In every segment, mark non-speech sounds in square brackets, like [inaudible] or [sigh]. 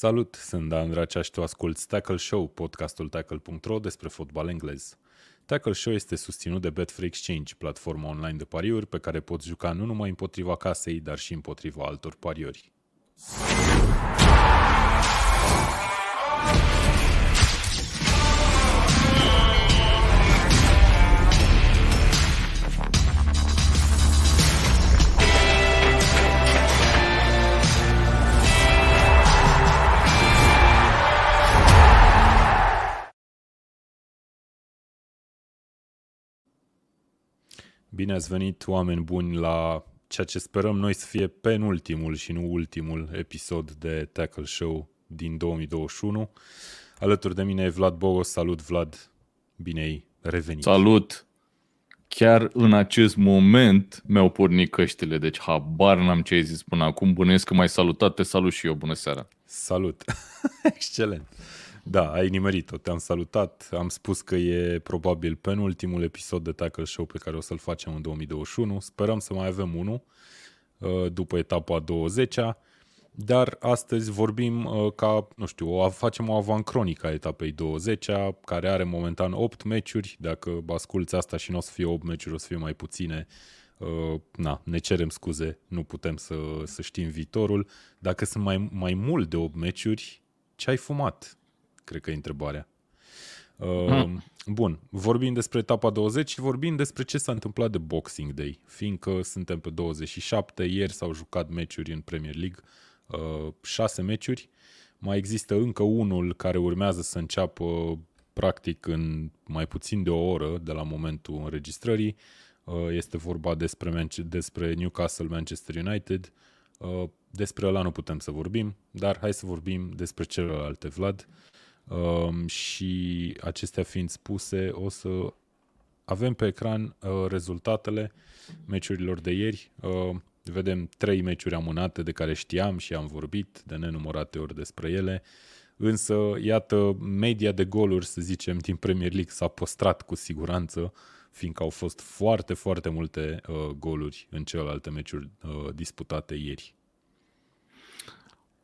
Salut, sunt Dan Dracea și tu asculti Tackle Show, podcastul tackle.ro despre fotbal englez. Tackle Show este susținut de Betfair Exchange, platforma online de pariuri pe care poți juca nu numai împotriva casei, dar și împotriva altor pariuri. Bine ați venit, oameni buni, la ceea ce sperăm noi să fie penultimul și nu ultimul episod de Tackle Show din 2021. Alături de mine e Vlad Bogos. Salut, Vlad! Bine ai revenit! Salut! Chiar în acest moment mi-au pornit căștile, deci habar n-am ce ai zis până acum. Bănuiesc că m-ai salutat, te salut și eu. Bună seara! Salut! [laughs] Excelent! Da, ai nimerit-o, te-am salutat, am spus că e probabil penultimul episod de Tackle Show pe care o să-l facem în 2021. Sperăm să mai avem unul uh, după etapa a 20-a, dar astăzi vorbim uh, ca, nu știu, o, facem o avancronică a etapei 20-a, care are momentan 8 meciuri. Dacă asculți asta și nu o să fie 8 meciuri, o să fie mai puține. Uh, na, ne cerem scuze, nu putem să, să știm viitorul. Dacă sunt mai, mai mult de 8 meciuri, ce ai fumat? Cred că e întrebarea. Uh, Bun, vorbim despre etapa 20 și vorbim despre ce s-a întâmplat de Boxing Day, fiindcă suntem pe 27, ieri s-au jucat meciuri în Premier League, uh, 6 meciuri, mai există încă unul care urmează să înceapă practic în mai puțin de o oră de la momentul înregistrării. Uh, este vorba despre, despre Newcastle Manchester United. Uh, despre ăla nu putem să vorbim, dar hai să vorbim despre celelalte, Vlad. Um, și acestea fiind spuse, o să avem pe ecran uh, rezultatele meciurilor de ieri. Uh, vedem trei meciuri amânate de care știam și am vorbit de nenumărate ori despre ele. Însă, iată, media de goluri, să zicem, din Premier League s-a păstrat cu siguranță, fiindcă au fost foarte, foarte multe uh, goluri în celelalte meciuri uh, disputate ieri.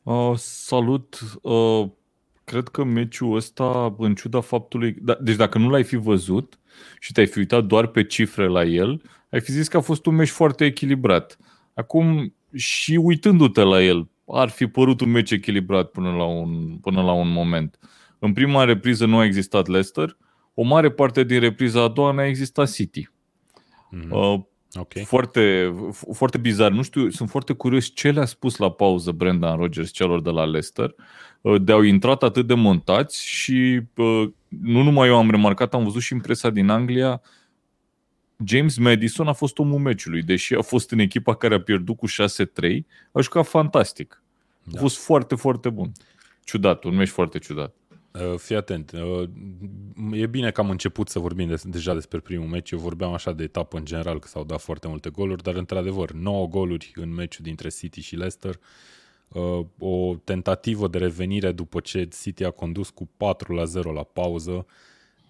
Uh, salut! Uh, cred că meciul ăsta, în ciuda faptului... Da, deci dacă nu l-ai fi văzut și te-ai fi uitat doar pe cifre la el, ai fi zis că a fost un meci foarte echilibrat. Acum, și uitându-te la el, ar fi părut un meci echilibrat până la un, până la un moment. În prima repriză nu a existat Leicester, o mare parte din repriza a doua n-a existat City. Mm-hmm. Uh, Okay. Foarte, foarte bizar. Nu știu, sunt foarte curios ce le-a spus la pauză Brendan Rodgers celor de la Leicester. Uh, de au intrat atât de montați și uh, nu numai eu am remarcat, am văzut și impresia din Anglia. James Madison a fost omul meciului, deși a fost în echipa care a pierdut cu 6-3, a jucat fantastic. A da. fost foarte, foarte bun. Ciudat, un meci foarte ciudat. Uh, fii atent, uh, e bine că am început să vorbim de, deja despre primul meci, eu vorbeam așa de etapă în general că s-au dat foarte multe goluri, dar într-adevăr 9 goluri în meciul dintre City și Leicester, uh, o tentativă de revenire după ce City a condus cu 4 la 0 la pauză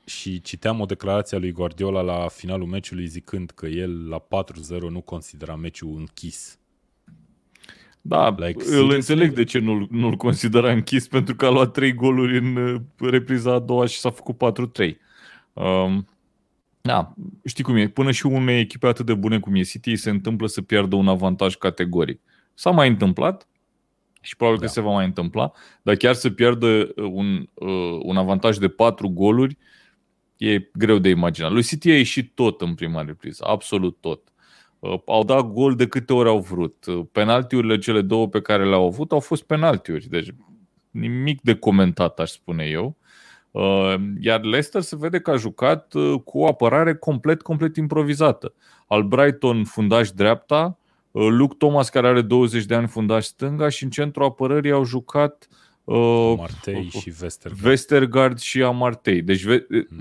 și citeam o declarație a lui Guardiola la finalul meciului zicând că el la 4-0 nu considera meciul închis da, like, îl înțeleg de ce nu-l, nu-l considera închis, pentru că a luat trei goluri în uh, repriza a doua și s-a făcut 4-3. Um, da, știi cum e, până și unei echipe atât de bune cum e City se întâmplă să piardă un avantaj categoric. S-a mai întâmplat și probabil da. că se va mai întâmpla, dar chiar să piardă uh, un, uh, un avantaj de patru goluri e greu de imaginat. Lui City a ieșit tot în prima repriză, absolut tot. Uh, au dat gol de câte ori au vrut. Uh, penaltiurile cele două pe care le-au avut au fost penaltiuri, deci nimic de comentat, aș spune eu. Uh, iar Leicester se vede că a jucat cu o apărare complet, complet improvizată. Al Brighton fundaș dreapta, Luke Thomas care are 20 de ani fundaș stânga și în centrul apărării au jucat Martei și Vestergaard. Vestergaard și Amartei. Deci da.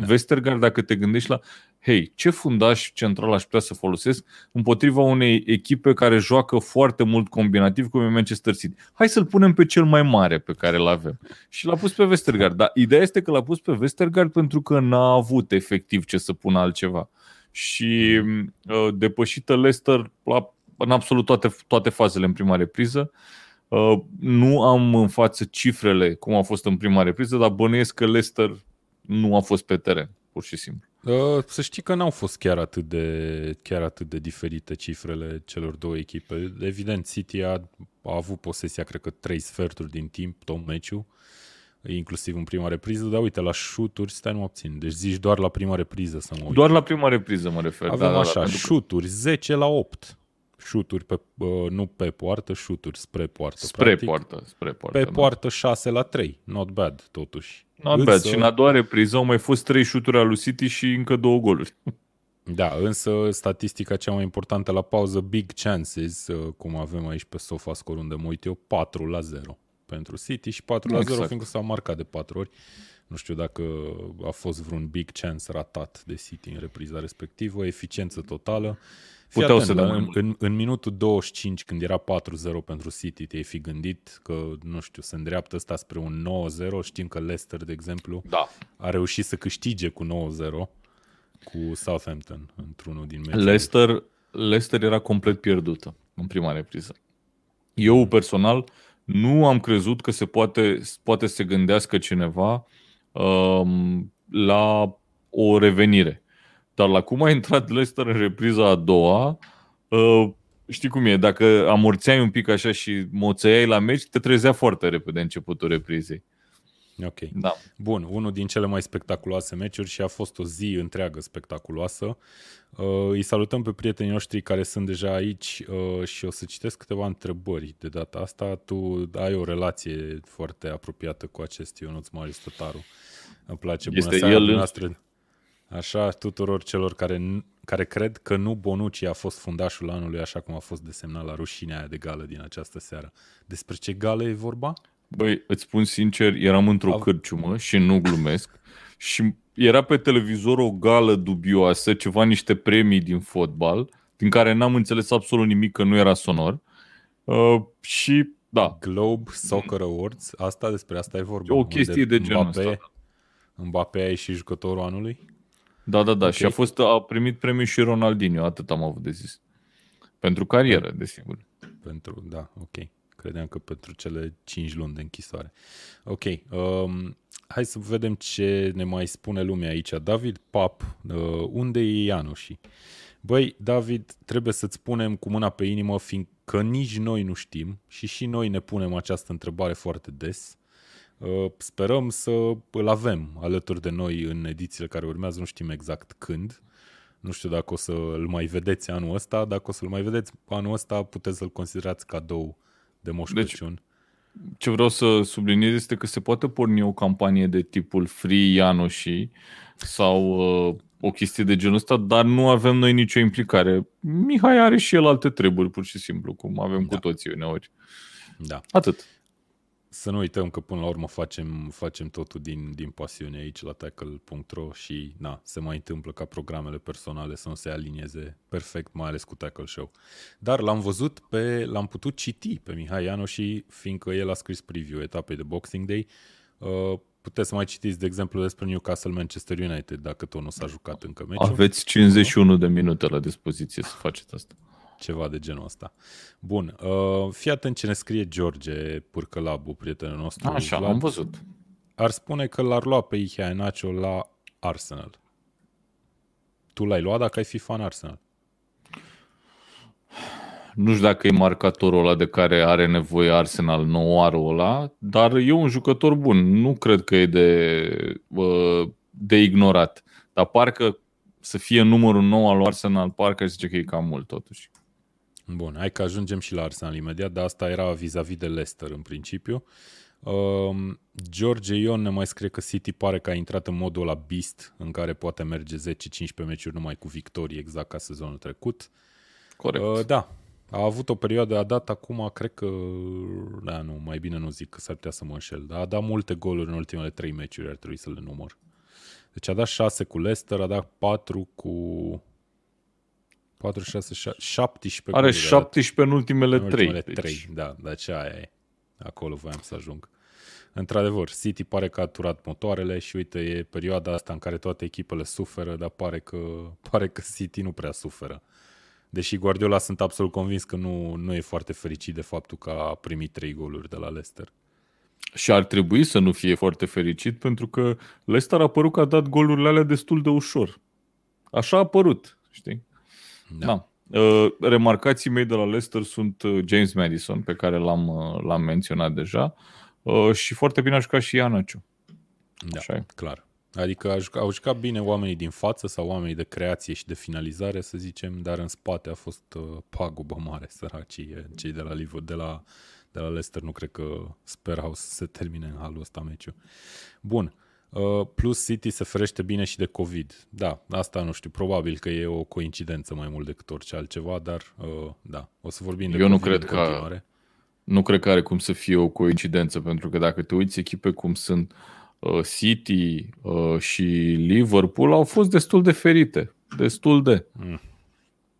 Vestergaard, dacă te gândești la hei, ce fundaș central aș putea să folosesc împotriva unei echipe care joacă foarte mult combinativ, cum e Manchester City. Hai să-l punem pe cel mai mare pe care îl avem. Și l-a pus pe Westergaard. Dar ideea este că l-a pus pe Westergaard pentru că n-a avut efectiv ce să pună altceva. Și uh, depășită Leicester la, în absolut toate, toate fazele în prima repriză. Uh, nu am în față cifrele cum au fost în prima repriză, dar bănuiesc că Leicester nu a fost pe teren, pur și simplu. Uh, să știi că n-au fost chiar atât de, chiar atât de diferite cifrele celor două echipe. Evident, City a, a avut posesia, cred că, trei sferturi din timp, tot meciul, inclusiv în prima repriză, dar uite, la șuturi, stai nu obțin. Deci zici doar la prima repriză să mă uit. Doar la prima repriză mă refer. Avem da, așa, da, da, șuturi, 10 la 8 șuturi, pe, uh, nu pe poartă, șuturi spre poartă. Spre practic. poartă, spre poartă. Pe da. poartă 6 la 3, not bad totuși. Not însă, bad. Și în a doua repriză au mai fost 3 șuturi al lui City și încă două goluri. [laughs] Da, însă statistica cea mai importantă la pauză, big chances, uh, cum avem aici pe sofa score unde mă uit eu, 4 la 0 pentru City și 4 la exact. 0 fiindcă s-a marcat de 4 ori. Nu știu dacă a fost vreun big chance ratat de City în repriza respectivă, eficiență totală. Puteau atent, să dăm în, în, în minutul 25, când era 4-0 pentru City, te-ai fi gândit că, nu știu, se îndreaptă ăsta spre un 9-0. Știm că Leicester, de exemplu, da. a reușit să câștige cu 9-0 cu Southampton într-unul din meciuri. Leicester, Leicester era complet pierdută în prima repriză. Eu personal nu am crezut că se poate, poate să se gândească cineva um, la o revenire. Dar la cum a intrat Leicester în repriza a doua, uh, știi cum e, dacă amorțeai un pic așa și moțeai la meci, te trezea foarte repede începutul reprizei. Ok. Da. Bun, unul din cele mai spectaculoase meciuri și a fost o zi întreagă spectaculoasă. Uh, îi salutăm pe prietenii noștri care sunt deja aici uh, și o să citesc câteva întrebări de data asta. Tu ai o relație foarte apropiată cu acest Ionuț Marius Tătaru. Îmi place. Bună este seara el noastră. Așa, tuturor celor care, care cred că nu Bonucci a fost fundașul anului așa cum a fost desemnat la rușinea aia de gală din această seară. Despre ce gală e vorba? Băi, îți spun sincer, eram într-o A... cârciumă și nu glumesc [laughs] și era pe televizor o gală dubioasă, ceva niște premii din fotbal, din care n-am înțeles absolut nimic că nu era sonor. Uh, și da. Globe Soccer Awards, asta despre asta e vorba. O chestie de genul Mbappé, ăsta. Mbappé a ieșit jucătorul anului? Da, da, da. Okay. Și a, fost, a primit premiul și Ronaldinho, atât am avut de zis. Pentru carieră, desigur. Pentru, da, ok. Credeam că pentru cele 5 luni de închisoare. Ok. Um, hai să vedem ce ne mai spune lumea aici. David Pap, uh, unde e Ianuși? Băi, David, trebuie să-ți spunem cu mâna pe inimă, fiindcă nici noi nu știm și și noi ne punem această întrebare foarte des. Uh, sperăm să îl avem alături de noi în edițiile care urmează, nu știm exact când. Nu știu dacă o să îl mai vedeți anul ăsta, dacă o să-l mai vedeți anul ăsta, puteți să-l considerați cadou de Moș deci, Crăciun. Ce vreau să subliniez este că se poate porni o campanie de tipul Free Ianoși sau uh, o chestie de genul ăsta, dar nu avem noi nicio implicare. Mihai are și el alte treburi, pur și simplu, cum avem da. cu toții uneori. Da. Atât să nu uităm că până la urmă facem, facem totul din, din pasiune aici la tackle.ro și na, se mai întâmplă ca programele personale să nu se alinieze perfect, mai ales cu Tackle Show. Dar l-am văzut pe, l-am putut citi pe Mihai Iano și fiindcă el a scris preview etapei de Boxing Day, uh, puteți să mai citiți, de exemplu, despre Newcastle Manchester United, dacă tot nu s-a jucat încă meciul. Aveți 51 de minute la dispoziție să faceți asta ceva de genul ăsta. Bun, uh, fii atent ce ne scrie George Purcălabu, prietenul nostru. Așa, Vlad. am văzut. Ar spune că l-ar lua pe Iheanacho la Arsenal. Tu l-ai luat dacă ai fi fan Arsenal? Nu știu dacă e marcatorul ăla de care are nevoie Arsenal nouarul ăla, dar e un jucător bun. Nu cred că e de, uh, de ignorat. Dar parcă să fie numărul nou al Arsenal, parcă zice că e cam mult totuși. Bun, hai că ajungem și la Arsenal imediat, dar asta era vis-a-vis de Leicester în principiu. Uh, George Ion ne mai scrie că City pare că a intrat în modul la beast, în care poate merge 10-15 meciuri numai cu victorii, exact ca sezonul trecut. Corect. Uh, da, a avut o perioadă, a dat acum, cred că, da, nu, mai bine nu zic, că s-ar putea să mă înșel, dar a dat multe goluri în ultimele 3 meciuri, ar trebui să le număr. Deci a dat 6 cu Leicester, a dat 4 cu 4, 6, 6 17 Are 17 în ultimele, în ultimele 3. 3. Deci. Da, de ce aia e. Acolo voiam să ajung. Într-adevăr, City pare că a turat motoarele și uite, e perioada asta în care toate echipele suferă, dar pare că, pare că City nu prea suferă. Deși Guardiola sunt absolut convins că nu, nu e foarte fericit de faptul că a primit trei goluri de la Leicester. Și ar trebui să nu fie foarte fericit pentru că Leicester a părut că a dat golurile alea destul de ușor. Așa a părut, știi? Da. da. Uh, remarcații mei de la Leicester sunt uh, James Madison, pe care l-am, uh, l-am menționat deja, și foarte bine a jucat și Ianaciu. Da, Așa e. clar. Adică au jucat, au jucat bine oamenii din față sau oamenii de creație și de finalizare, să zicem, dar în spate a fost uh, pagubă mare, săracii cei de la Liverpool, de la, de la Leicester. Nu cred că sperau să se termine în halul ăsta meciul. Bun. Uh, plus City se ferește bine și de COVID. Da, asta nu știu, probabil că e o coincidență mai mult decât orice altceva, dar uh, da, o să vorbim de Eu COVID nu cred că nu cred că are cum să fie o coincidență, pentru că dacă te uiți echipe cum sunt uh, City uh, și Liverpool, au fost destul de ferite. Destul de. Mm.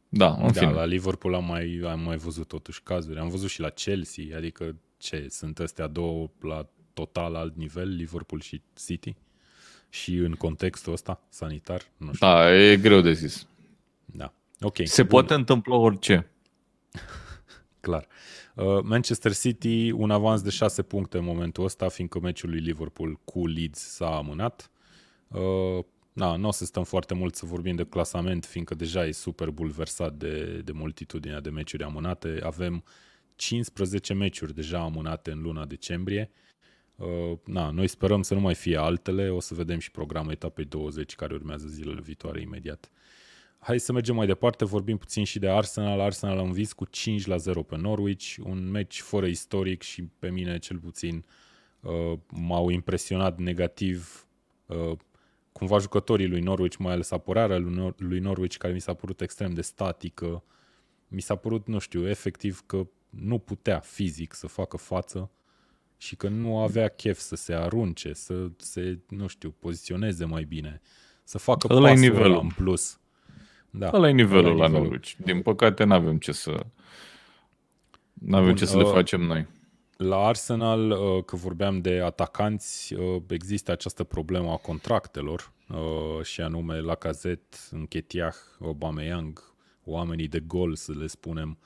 Da, în da, fine. la Liverpool am mai, am mai văzut totuși cazuri. Am văzut și la Chelsea, adică ce, sunt astea două la total alt nivel, Liverpool și City? Și în contextul ăsta sanitar? Nu știu. Da, e greu de zis. Da. Ok. Se bun. poate întâmpla orice. [laughs] Clar. Uh, Manchester City, un avans de 6 puncte în momentul ăsta, fiindcă meciul lui Liverpool cu Leeds s-a amânat. Uh, na, nu o să stăm foarte mult să vorbim de clasament, fiindcă deja e super bulversat de, de multitudinea de meciuri amânate. Avem 15 meciuri deja amânate în luna decembrie. Uh, na, noi sperăm să nu mai fie altele, o să vedem și programul etapei 20 care urmează zilele viitoare imediat. Hai să mergem mai departe, vorbim puțin și de Arsenal. Arsenal a învins cu 5 la 0 pe Norwich, un meci fără istoric și pe mine cel puțin uh, m-au impresionat negativ uh, cumva jucătorii lui Norwich, mai ales apărarea lui, Nor- lui Norwich, care mi s-a părut extrem de statică. Mi s-a părut, nu știu, efectiv că nu putea fizic să facă față și că nu avea chef să se arunce, să se, nu știu, poziționeze mai bine, să facă Ăla pasul nivelul. în plus. Da. Ăla e nivelul la Norwich. Din păcate nu avem ce să nu avem ce să le uh, facem noi. La Arsenal, uh, că vorbeam de atacanți, uh, există această problemă a contractelor și anume la Cazet, Închetiah, Aubameyang, oamenii de gol, să le spunem,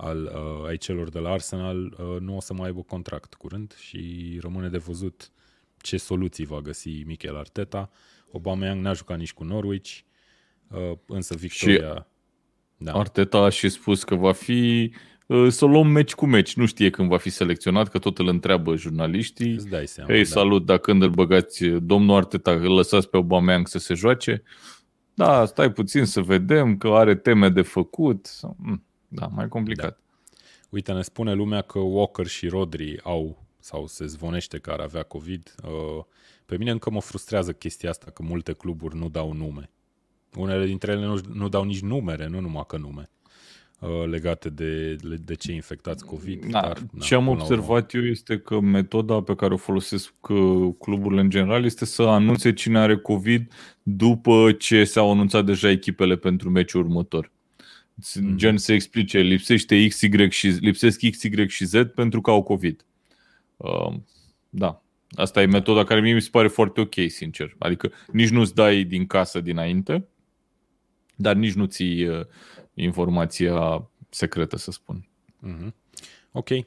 al ai celor de la Arsenal, nu o să mai aibă contract curând și rămâne de văzut ce soluții va găsi Mikel Arteta. Aubameyang n-a jucat nici cu Norwich, Uh, însă victoria... Și da. Arteta a și spus că va fi uh, să luăm meci cu meci. Nu știe când va fi selecționat, că tot îl întreabă jurnaliștii. Îți dai seama, Ei, da. salut, dacă când îl băgați, domnul Arteta, îl lăsați pe Aubameyang să se joace? Da, stai puțin să vedem că are teme de făcut. Mm, da, mai complicat. Da. Uite, ne spune lumea că Walker și Rodri au sau se zvonește că ar avea COVID. Uh, pe mine încă mă frustrează chestia asta, că multe cluburi nu dau nume. Unele dintre ele nu, nu dau nici numere, nu numai că nume uh, legate de, de cei infectați COVID. Da, dar, na, ce am observat eu este că metoda pe care o folosesc uh, cluburile în general este să anunțe cine are COVID după ce s-au anunțat deja echipele pentru meciul următor. Mm. Gen să explice, lipsește XY și, lipsesc XY și Z pentru că au COVID. Uh, da, asta e metoda care mie mi se pare foarte ok, sincer. Adică nici nu-ți dai din casă dinainte, dar nici nu ții uh, informația secretă, să spun. Mm-hmm. Ok. Uh,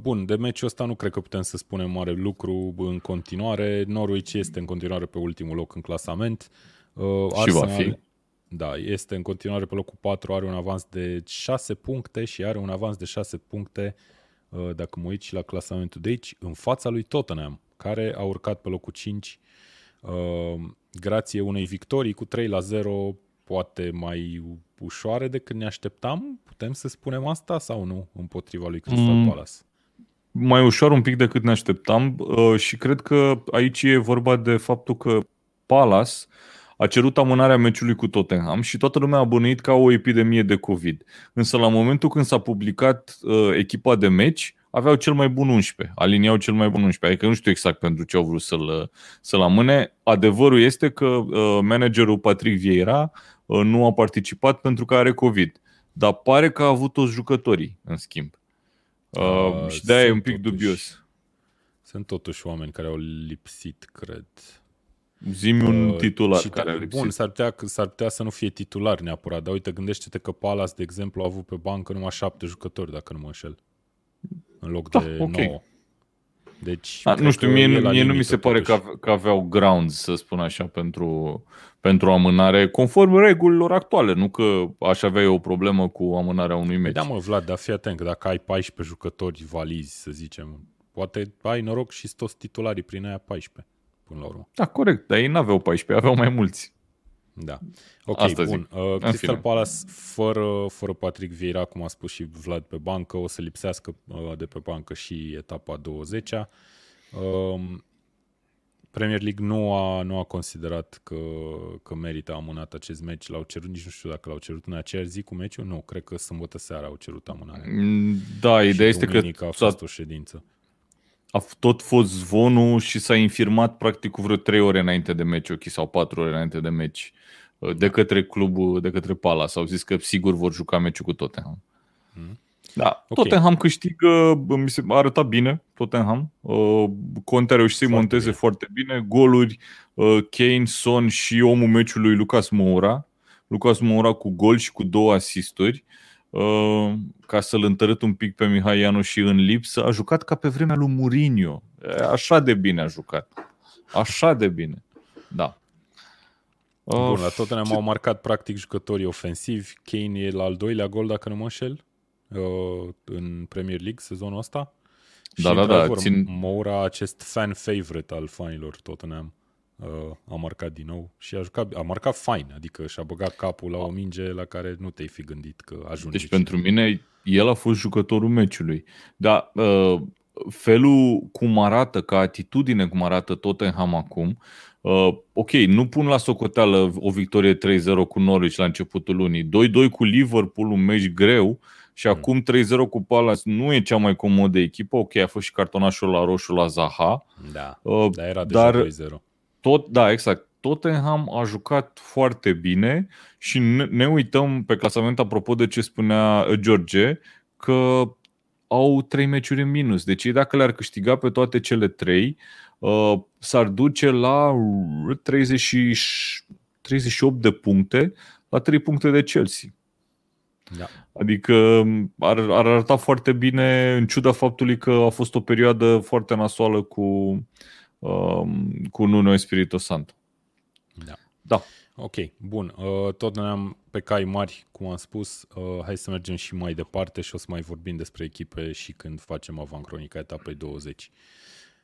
bun, de meciul ăsta nu cred că putem să spunem mare lucru în continuare. Norwich este în continuare pe ultimul loc în clasament. Uh, Arsenal, și va fi. Da, este în continuare pe locul 4, are un avans de 6 puncte și are un avans de 6 puncte, uh, dacă mă uit și la clasamentul de aici, în fața lui Tottenham, care a urcat pe locul 5 uh, grație unei victorii cu 3 la 0 poate mai ușoare decât ne așteptam? Putem să spunem asta sau nu împotriva lui Crystal mm. Palace? Mai ușor un pic decât ne așteptam uh, și cred că aici e vorba de faptul că Palace a cerut amânarea meciului cu Tottenham și toată lumea a bănuit ca o epidemie de COVID. Însă la momentul când s-a publicat uh, echipa de meci, aveau cel mai bun 11, aliniau cel mai bun 11, adică nu știu exact pentru ce au vrut să-l, să-l amâne. Adevărul este că uh, managerul Patrick Vieira uh, nu a participat pentru că are COVID, dar pare că a avut toți jucătorii, în schimb. Uh, uh, și de-aia e un pic totuși, dubios. Sunt totuși oameni care au lipsit, cred. Zimi un uh, titular și care te, Bun, s-ar putea, s-ar putea să nu fie titular neapărat, dar uite, gândește-te că Palace, de exemplu, a avut pe bancă numai șapte jucători, dacă nu mă înșel, în loc da, de okay. nouă. Deci, A, nu știu, mie, mie nu mi se pare că, că aveau grounds, să spun așa, pentru, pentru amânare, conform regulilor actuale, nu că aș avea eu o problemă cu amânarea unui meci. Da, mă, Vlad, dar fii atent, că dacă ai 14 jucători valizi, să zicem, poate ai noroc și toți titularii prin aia 14, până la urmă. Da, corect, dar ei n-aveau 14, aveau mai mulți. Da. Ok, Asta bun. Uh, Crystal Palace fără, fără Patrick Vieira, cum a spus și Vlad pe bancă, o să lipsească uh, de pe bancă și etapa 20-a. Uh, Premier League nu a, nu a considerat că, că merită amânat acest meci. L-au cerut, nici nu știu dacă l-au cerut în aceeași zi cu meciul. Nu, cred că sâmbătă seara au cerut amânarea. Mm, da, ideea este că a fost o ședință. A tot fost zvonul și s-a infirmat practic cu vreo 3 ore înainte de meci, ok, sau 4 ore înainte de meci, uh, de către clubul, de către Palace. Au zis că sigur vor juca meciul cu Tottenham. Mm. Da, okay. Tottenham câștigă, mi se arăta bine, Tottenham. Uh, Conte a reușit să-i foarte monteze bine. foarte bine. Goluri, uh, Kane, Son și omul meciului Lucas Moura. Lucas Moura cu gol și cu două asisturi. Uh, ca să-l întărât un pic pe Mihai Ianu și în lipsă, a jucat ca pe vremea lui Mourinho. Așa de bine a jucat. Așa de bine. Da. Bun, la Tottenham au marcat practic jucătorii ofensivi. Kane e la al doilea gol, dacă nu mă înșel uh, în Premier League sezonul ăsta. Da, și, da, da. Țin... Moura, acest fan favorite al fanilor Tottenham, uh, a marcat din nou și a, jucat, a marcat fain, adică și-a băgat capul la o minge la care nu te-ai fi gândit că ajunge. Deci pentru mine el a fost jucătorul meciului. Dar uh, felul cum arată, ca atitudine cum arată Tottenham acum, uh, ok, nu pun la socoteală o victorie 3-0 cu Norwich la începutul lunii, 2-2 cu Liverpool, un meci greu, și mm. acum 3-0 cu Palace nu e cea mai comodă echipă. Ok, a fost și cartonașul la roșu la Zaha. Da, uh, dar era deja dar 2-0. Tot, da, exact. Tottenham a jucat foarte bine și ne, ne uităm pe clasament apropo de ce spunea George, că au trei meciuri în minus. Deci dacă le-ar câștiga pe toate cele trei, uh, s-ar duce la 30, 38 de puncte, la 3 puncte de Chelsea. Da. Adică ar, ar arăta foarte bine în ciuda faptului că a fost o perioadă foarte nasoală cu, um, cu Nuno Espirito Santo. Da. Da. Ok, bun. Uh, tot ne-am pe cai mari, cum am spus. Uh, hai să mergem și mai departe și o să mai vorbim despre echipe și când facem avancronica etapei 20.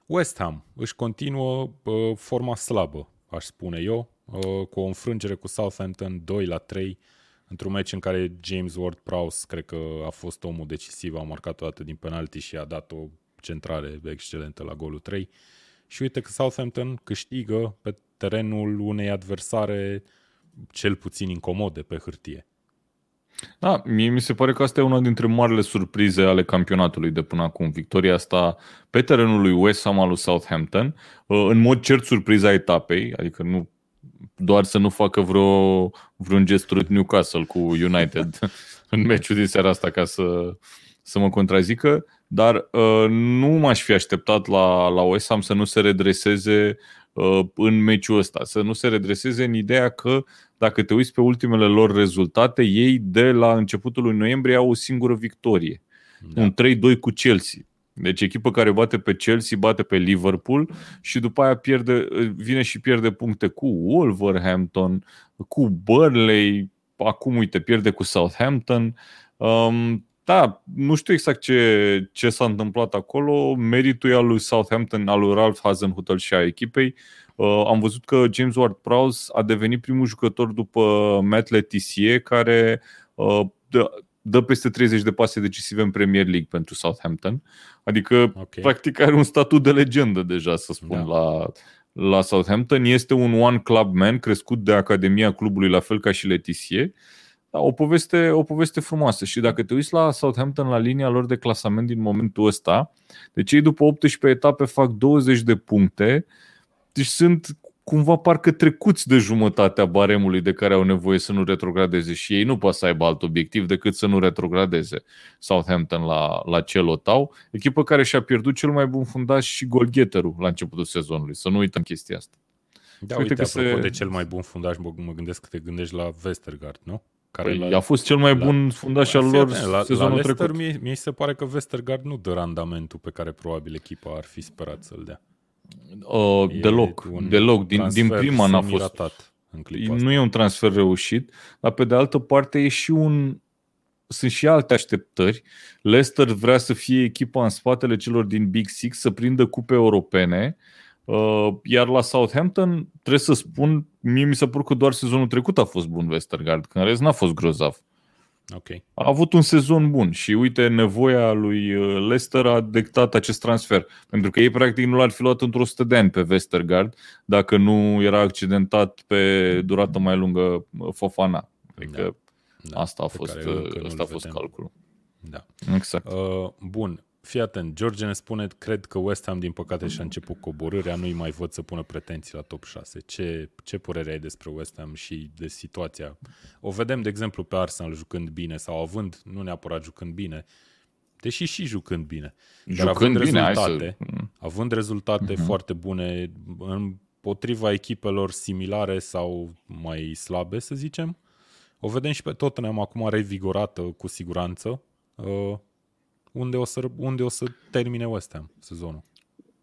West Ham își continuă uh, forma slabă, aș spune eu, uh, cu o înfrângere cu Southampton 2 la 3 într-un meci în care James Ward-Prowse cred că a fost omul decisiv, a marcat o dată din penalti și a dat o centrare excelentă la golul 3. Și uite că Southampton câștigă pe terenul unei adversare cel puțin incomode pe hârtie. Da, mie mi se pare că asta e una dintre marile surprize ale campionatului de până acum. Victoria asta pe terenul lui West Ham al lui Southampton, în mod cert surpriza etapei, adică nu doar să nu facă vreo, vreun gest urât Newcastle cu United [laughs] în meciul din seara asta ca să, să mă contrazică, dar uh, nu m-aș fi așteptat la, la West Ham să nu se redreseze uh, în meciul ăsta, să nu se redreseze în ideea că dacă te uiți pe ultimele lor rezultate, ei de la începutul lui noiembrie au o singură victorie. Da. Un 3-2 cu Chelsea. Deci echipă care bate pe Chelsea, bate pe Liverpool și după aia pierde, vine și pierde puncte cu Wolverhampton, cu Burnley, acum uite, pierde cu Southampton. Um, da, nu știu exact ce, ce s-a întâmplat acolo. Meritul e al lui Southampton, al lui Ralph Hasenhutel și a echipei. Uh, am văzut că James Ward-Prowse a devenit primul jucător după Matt Letizier care uh, dă peste 30 de pase decisive în Premier League pentru Southampton. Adică, okay. practic, are un statut de legendă deja, să spun, da. la, la Southampton. Este un one club man crescut de Academia clubului, la fel ca și Letizier. Da, o, poveste, o poveste frumoasă. Și dacă te uiți la Southampton, la linia lor de clasament din momentul ăsta, deci ei după 18 etape fac 20 de puncte, deci sunt cumva parcă trecuți de jumătatea baremului de care au nevoie să nu retrogradeze și ei nu pot să aibă alt obiectiv decât să nu retrogradeze Southampton la, la Celotau, echipă care și-a pierdut cel mai bun fundaș și golgheterul la începutul sezonului. Să nu uităm chestia asta. Da, uite, uite că apropo se... de cel mai bun fundaș, mă, mă gândesc că te gândești la Westergaard, nu? Care păi, la... a fost cel mai bun la... fundaș al lor la, sezonul la Leicester, trecut. Mie, mie se pare că Westergaard nu dă randamentul pe care probabil echipa ar fi sperat să-l dea. Uh, deloc, deloc. Din, din prima n-a fost. În nu e un transfer reușit, dar pe de altă parte e și un, sunt și alte așteptări. Leicester vrea să fie echipa în spatele celor din Big Six, să prindă cupe europene, uh, iar la Southampton, trebuie să spun, mie mi s-a părut că doar sezonul trecut a fost bun Westergaard, când în rest n-a fost grozav. Okay. A avut un sezon bun și uite, nevoia lui uh, Leicester a dictat acest transfer. Pentru că ei practic nu l-ar fi luat într-o 100 de ani pe Westergaard dacă nu era accidentat pe durată mai lungă uh, Fofana. Adică da. Da, asta a fost, asta a fost calculul. Da. Exact. Uh, bun. Fii atent, George ne spune, cred că West Ham din păcate și-a început coborârea, nu-i mai văd să pună pretenții la top 6. Ce, ce părere ai despre West Ham și de situația? O vedem, de exemplu, pe Arsenal jucând bine sau având, nu neapărat jucând bine, deși și jucând bine. Dar jucând având bine, rezultate, să... având rezultate uh-huh. foarte bune împotriva echipelor similare sau mai slabe, să zicem, o vedem și pe Tottenham acum revigorată cu siguranță. Uh, unde, o să, unde o să termine West Ham sezonul?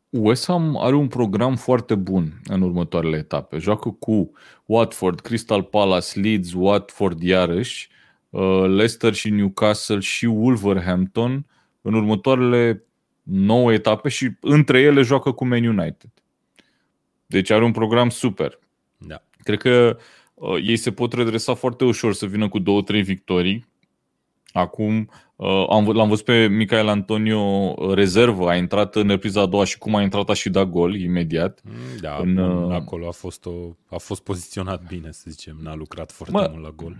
West Ham are un program foarte bun în următoarele etape. Joacă cu Watford, Crystal Palace, Leeds, Watford iarăși, uh, Leicester și Newcastle și Wolverhampton în următoarele 9 etape și între ele joacă cu Man United. Deci are un program super. Da. Cred că uh, ei se pot redresa foarte ușor să vină cu două, trei victorii. Acum uh, am, l-am văzut pe Michael Antonio uh, rezervă, a intrat în repriza a doua și cum a intrat a și dat gol imediat. Mm, da, în, bun, uh, acolo a fost, o, a fost poziționat bine, să zicem, n-a lucrat foarte mă, mult la gol.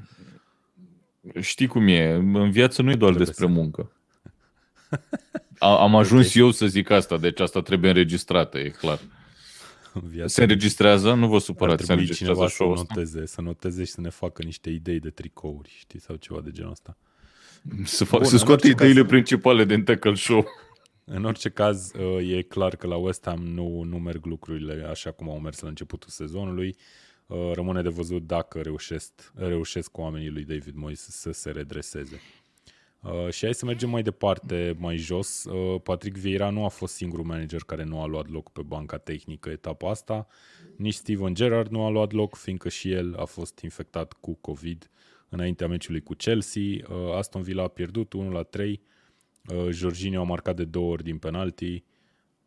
Știi cum e, în viață nu e doar despre să... muncă. [laughs] A, am ajuns okay. eu să zic asta, deci asta trebuie înregistrată, e clar viața. Se înregistrează? Nu vă supărați, se înregistrează cineva să noteze, să noteze și să ne facă niște idei de tricouri, știi, sau ceva de genul ăsta. Să, fac, Bun, să scoate ideile caz, principale din Tackle Show. În orice caz, uh, e clar că la West Ham nu, nu merg lucrurile așa cum au mers la începutul sezonului. Uh, rămâne de văzut dacă reușesc, reușesc oamenii lui David Moyes să se redreseze. Uh, și hai să mergem mai departe, mai jos. Uh, Patrick Vieira nu a fost singurul manager care nu a luat loc pe banca tehnică etapa asta. Nici Steven Gerrard nu a luat loc, fiindcă și el a fost infectat cu COVID înaintea meciului cu Chelsea. Uh, Aston Villa a pierdut 1 la 3. Uh, Jorginho a marcat de două ori din penalti.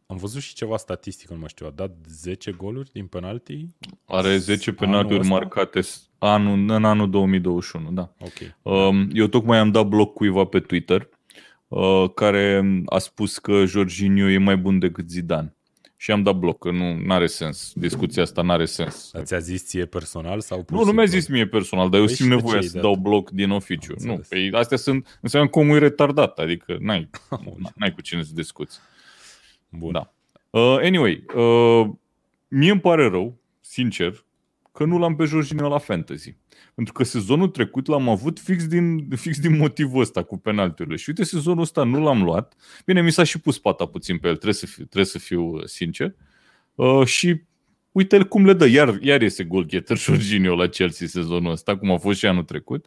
Am văzut și ceva statistică, nu mai știu, a dat 10 goluri din penalti? Are 10 penaltiuri marcate anul, în anul 2021, da. Okay. Um, eu tocmai am dat bloc cuiva pe Twitter uh, care a spus că Jorginho e mai bun decât Zidane. Și am dat bloc, că nu are sens. Discuția asta nu are sens. Dar ți-a zis ție personal sau pur Nu, nu mi-a zis mie personal, dar eu păi simt nevoia să dau bloc din oficiu. Nu, păi astea sunt, înseamnă că omul e retardat, adică n-ai, [laughs] n-ai cu cine să discuți. Bun. Da. Uh, anyway, uh, mie îmi pare rău, sincer, că nu l-am pe Jorginho la fantasy. Pentru că sezonul trecut l-am avut fix din, fix din motivul ăsta cu penalturile. Și uite, sezonul ăsta nu l-am luat. Bine, mi s-a și pus pata puțin pe el, trebuie să fiu, trebuie să fiu uh, sincer. Uh, și uite cum le dă. Iar, iar este goalgetter [laughs] Jorginho la Chelsea sezonul ăsta, cum a fost și anul trecut.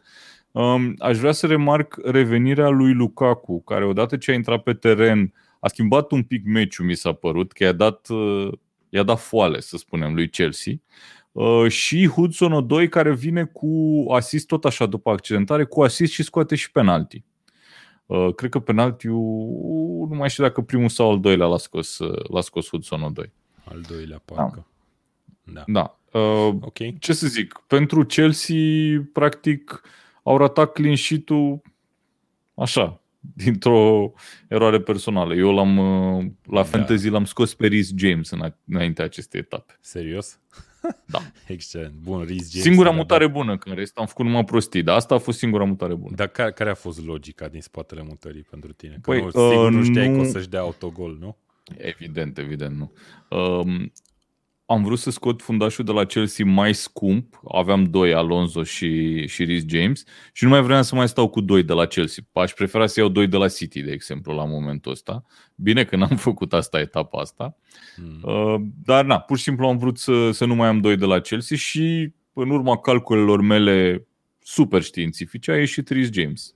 Um, aș vrea să remarc revenirea lui Lukaku, care odată ce a intrat pe teren a schimbat un pic meciul, mi s-a părut, că i-a dat, uh, i-a dat foale, să spunem, lui Chelsea. Uh, și Hudson Odoi care vine cu asist tot așa după accidentare, cu asist și scoate și penalti. Uh, cred că penaltiul, nu mai știu dacă primul sau al doilea l-a scos, l-a scos Hudson Odoi. Al doilea, parcă. Da. da. Uh, okay. Ce să zic, pentru Chelsea, practic, au ratat clean sheet-ul așa, dintr-o eroare personală. Eu l-am, uh, la da. fantasy l-am scos pe Rhys James înaintea acestei etape. Serios? Da. [laughs] Excelent. Bun, Rhys James. Singura mutare dat... bună, că în rest am făcut numai prostii, dar asta a fost singura mutare bună. Dar care, care a fost logica din spatele mutării pentru tine? Că păi, nu, sigur uh, nu știai nu... că o să-și dea autogol, nu? Evident, evident nu. Um, am vrut să scot fundașul de la Chelsea mai scump, aveam doi, Alonso și, și Rhys James, și nu mai vreau să mai stau cu doi de la Chelsea. Aș prefera să iau doi de la City, de exemplu, la momentul ăsta. Bine că n-am [laughs] făcut asta, etapa asta. Hmm. Uh, dar na, pur și simplu am vrut să, să nu mai am doi de la Chelsea și în urma calculelor mele super științifice a ieșit Rhys James.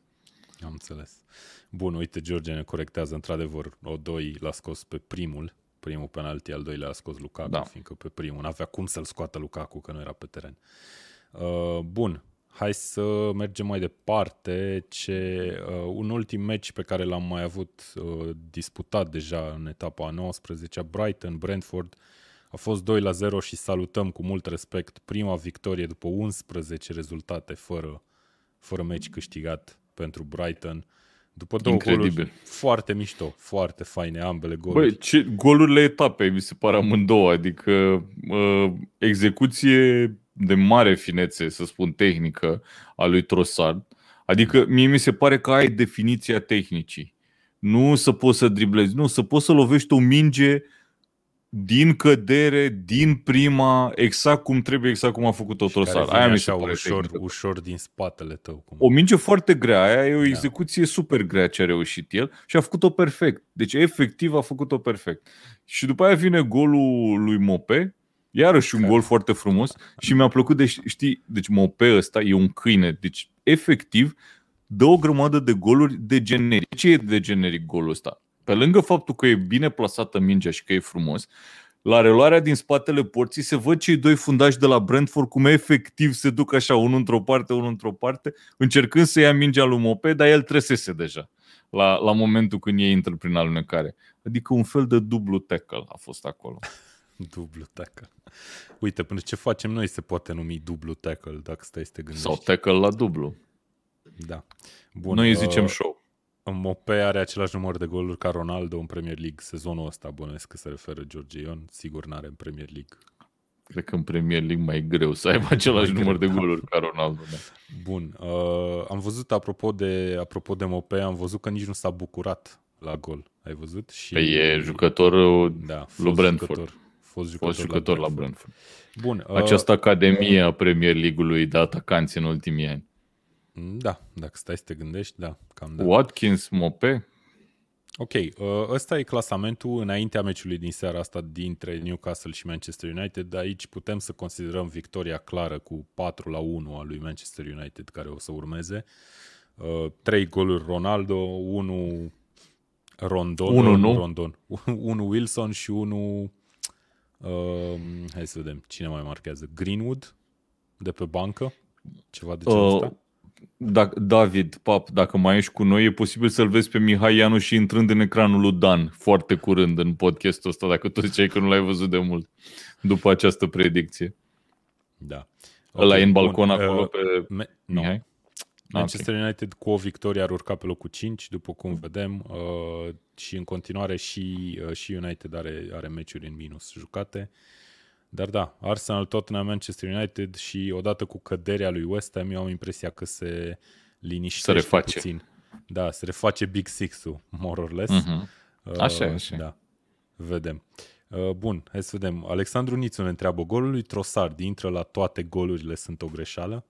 Am înțeles. Bun, uite, George ne corectează, într-adevăr, o doi l-a scos pe primul primul penalti, al doilea a scos Lukaku, da. fiindcă pe primul n-avea cum să-l scoată Lukaku, că nu era pe teren. Uh, bun, hai să mergem mai departe. Ce, uh, un ultim meci pe care l-am mai avut uh, disputat deja în etapa 19 Brighton, Brentford, a fost 2 la 0 și salutăm cu mult respect prima victorie după 11 rezultate fără, fără meci câștigat pentru Brighton. Uh, după două Incredibil. goluri foarte mișto, foarte faine ambele goluri. Băi, ce, golurile etapei mi se pare amândouă, adică uh, execuție de mare finețe, să spun tehnică, a lui Trossard. Adică mie mi se pare că ai definiția tehnicii. Nu să poți să driblezi, nu, să poți să lovești o minge din cădere, din prima, exact cum trebuie, exact cum a făcut-o Trossard. Aia mi se pare ușor, ușor din spatele tău. Cum... O minge foarte grea, aia e o da. execuție da. super grea ce a reușit el și a făcut-o perfect. Deci efectiv a făcut-o perfect. Și după aia vine golul lui Mope, iarăși un Care? gol foarte frumos și mi-a plăcut, de, știi, deci Mope ăsta e un câine, deci efectiv dă o grămadă de goluri de generic. Ce e de generic golul ăsta? Pe lângă faptul că e bine plasată mingea și că e frumos, la reluarea din spatele porții se văd cei doi fundași de la Brentford cum efectiv se duc așa, unul într-o parte, unul într-o parte, încercând să ia mingea lui Mope, dar el tresese deja la, la momentul când ei intră prin alunecare. Adică un fel de dublu tackle a fost acolo. [laughs] dublu tackle. Uite, până ce facem noi se poate numi dublu tackle, dacă stai să te gândești. Sau tackle la dublu. Da. Bun, noi îi zicem uh, show. Mope are același număr de goluri ca Ronaldo în Premier League sezonul ăsta, bănuiesc că se referă George Ion, sigur n-are în Premier League. Cred că în Premier League mai greu să aibă același număr de goluri ca Ronaldo. Da. Bun, uh, am văzut apropo de, apropo de Mope, am văzut că nici nu s-a bucurat la gol. Ai văzut? Și... Păi e jucătorul da, lui Brentford. Jucător, fost jucător, fost jucător la, Brentford. la Brentford. Bun, uh... Această academie a Premier League-ului de atacanți în ultimii ani. Da, dacă stai să te gândești, da, cam da. Watkins, Mope. Ok, uh, ăsta e clasamentul înaintea meciului din seara asta dintre Newcastle și Manchester United. Aici putem să considerăm victoria clară cu 4 la 1 a lui Manchester United care o să urmeze. Uh, trei goluri Ronaldo, 1 Rondon, unu, nu? Rondon, [laughs] 1 Wilson și 1 uh, hai să vedem cine mai marchează. Greenwood de pe bancă, ceva de genul uh, ăsta dacă, David, pap, dacă mai ești cu noi, e posibil să-l vezi pe Mihai Ianu și intrând în ecranul lui Dan foarte curând în podcastul ăsta, dacă tu ziceai că nu l-ai văzut de mult după această predicție. Da. Okay, Ăla e în balcon bun. acolo uh, pe me- Mihai? No. Manchester okay. United cu o victorie ar urca pe locul 5, după cum vedem, uh, și în continuare și, uh, și United are, are meciuri în minus jucate. Uh, dar da, Arsenal, Tottenham, Manchester United și odată cu căderea lui West Ham, eu am impresia că se liniștește se reface. puțin. Da, se reface Big Six-ul, more or less. Uh-huh. Așa, uh, așa. Da, vedem. Uh, bun, hai să vedem. Alexandru Nițu ne întreabă, golul lui Trossard intră la toate golurile, sunt o greșeală?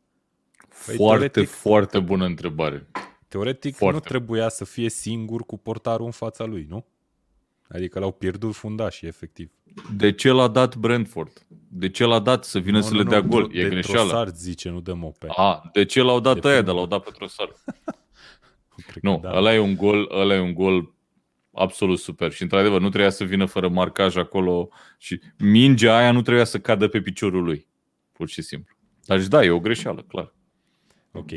Păi, foarte, teoretic, foarte bună întrebare. Teoretic foarte. nu trebuia să fie singur cu portarul în fața lui, nu? Adică l-au pierdut fundașii, efectiv. De ce l-a dat Brentford? De ce l-a dat să vină nu, să nu, le dea nu, gol? E de greșeală. Trossard zice, nu de Mope. A, de ce l-au dat de aia, dar l-au dat pe Trossard? [laughs] nu, da. ăla, e un gol, ăla e un gol absolut super. Și într-adevăr nu trebuia să vină fără marcaj acolo și mingea aia nu trebuia să cadă pe piciorul lui. Pur și simplu. Dar da, e o greșeală, clar. Ok.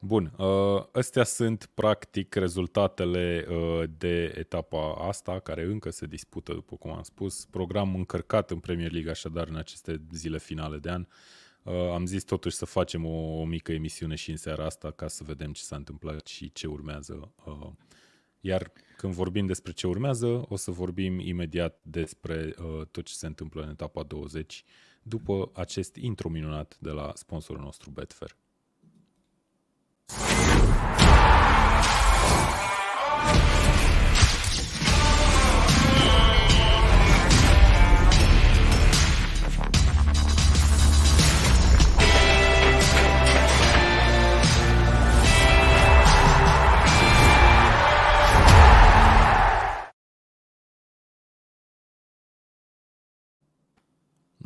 Bun, uh, astea sunt practic rezultatele uh, de etapa asta, care încă se dispută, după cum am spus. Program încărcat în Premier League, așadar, în aceste zile finale de an. Uh, am zis totuși să facem o, o mică emisiune și în seara asta, ca să vedem ce s-a întâmplat și ce urmează. Iar când vorbim despre ce urmează, o să vorbim imediat despre tot ce se întâmplă în etapa 20, după acest intro minunat de la sponsorul nostru Betfair.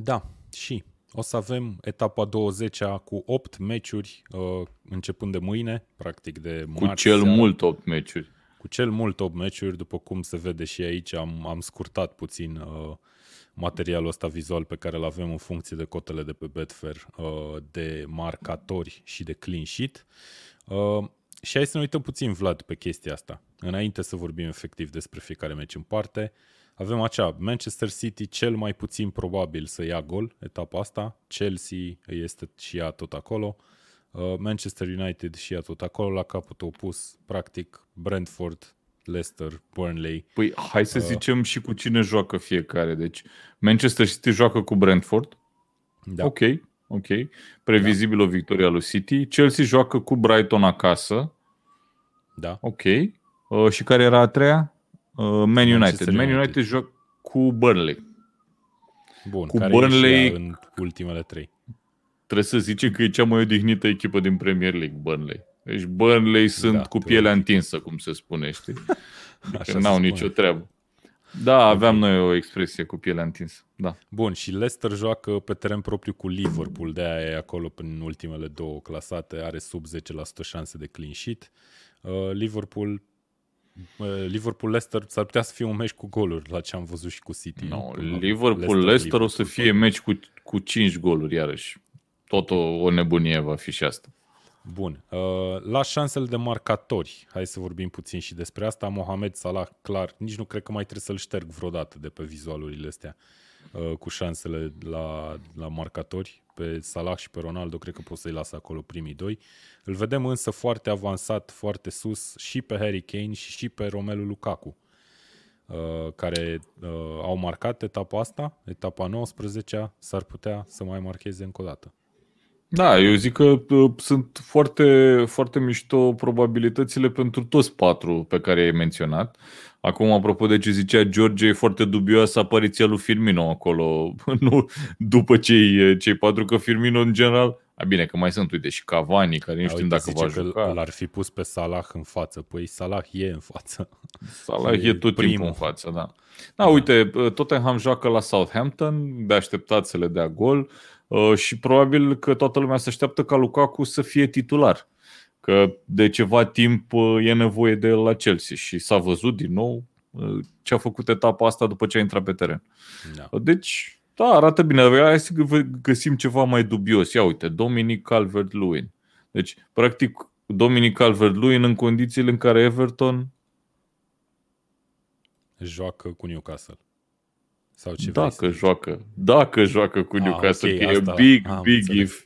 Da, și? O să avem etapa 20-a cu 8 meciuri, uh, începând de mâine, practic de Cu cel seara. mult 8 meciuri. Cu cel mult 8 meciuri, după cum se vede și aici, am, am scurtat puțin uh, materialul ăsta vizual pe care îl avem în funcție de cotele de pe Betfair, uh, de marcatori și de clean sheet. Uh, și hai să ne uităm puțin, Vlad, pe chestia asta, înainte să vorbim efectiv despre fiecare meci în parte. Avem acea Manchester City cel mai puțin probabil să ia gol etapa asta, Chelsea este și ea tot acolo, uh, Manchester United și ea tot acolo, la capătul opus, practic, Brentford, Leicester, Burnley. Păi hai să uh, zicem și cu cine joacă fiecare. Deci Manchester City joacă cu Brentford. Da. Ok, ok. Previzibil da. o victorie a lui City. Chelsea joacă cu Brighton acasă. Da. Ok. Uh, și care era a treia? Uh, Man United. United. Man United joacă cu Burnley. Bun, cu care Burnley în ultimele trei. Trebuie să zicem că e cea mai odihnită echipă din Premier League, Burnley. Deci Burnley sunt da, cu pielea întinsă, cum se spune, știi? [laughs] Adică n-au nicio treabă. Da, aveam noi o expresie cu pielea întinsă. Da. Bun, și Leicester joacă pe teren propriu cu Liverpool, de aia e acolo prin ultimele două clasate, are sub 10% șanse de clean sheet. Uh, Liverpool uh, Liverpool-Leicester s-ar putea să fie un meci cu goluri, la ce am văzut și cu City. No, Liverpool-Leicester o să fie meci cu, cu 5 goluri, iarăși. Tot o, o nebunie va fi și asta. Bun. Uh, la șansele de marcatori, hai să vorbim puțin și despre asta. Mohamed Salah, clar, nici nu cred că mai trebuie să-l șterg vreodată de pe vizualurile astea uh, cu șansele la, la marcatori. Pe Salah și pe Ronaldo cred că pot să-i las acolo primii doi. Îl vedem însă foarte avansat, foarte sus și pe Harry Kane și și pe Romelu Lukaku uh, care au marcat etapa asta, etapa 19 s-ar putea să mai marcheze încă o dată. Da, eu zic că uh, sunt foarte, foarte mișto probabilitățile pentru toți patru pe care ai menționat. Acum, apropo de ce zicea George, e foarte dubioasă apariția lui Firmino acolo, [laughs] nu după cei, cei patru, că Firmino în general, a bine că mai sunt, uite, și Cavani, care nu știm dacă va juca. Că l-ar fi pus pe Salah în față. Păi Salah e în față. Salah e, [laughs] e tot primul. timpul în față, da. Da, uite, Tottenham joacă la Southampton, de așteptat să le dea gol. Uh, și probabil că toată lumea se așteaptă ca Lukaku să fie titular. Că de ceva timp uh, e nevoie de el la Chelsea și s-a văzut din nou uh, ce a făcut etapa asta după ce a intrat pe teren. Da. Deci, da, arată bine. Hai să găsim ceva mai dubios. Ia uite, Dominic Calvert-Lewin. Deci, practic, Dominic Calvert-Lewin în condițiile în care Everton joacă cu Newcastle. Sau ce dacă joacă, dacă joacă cu ah, Newcastle, ah, okay, că e big, am big înțeles. if.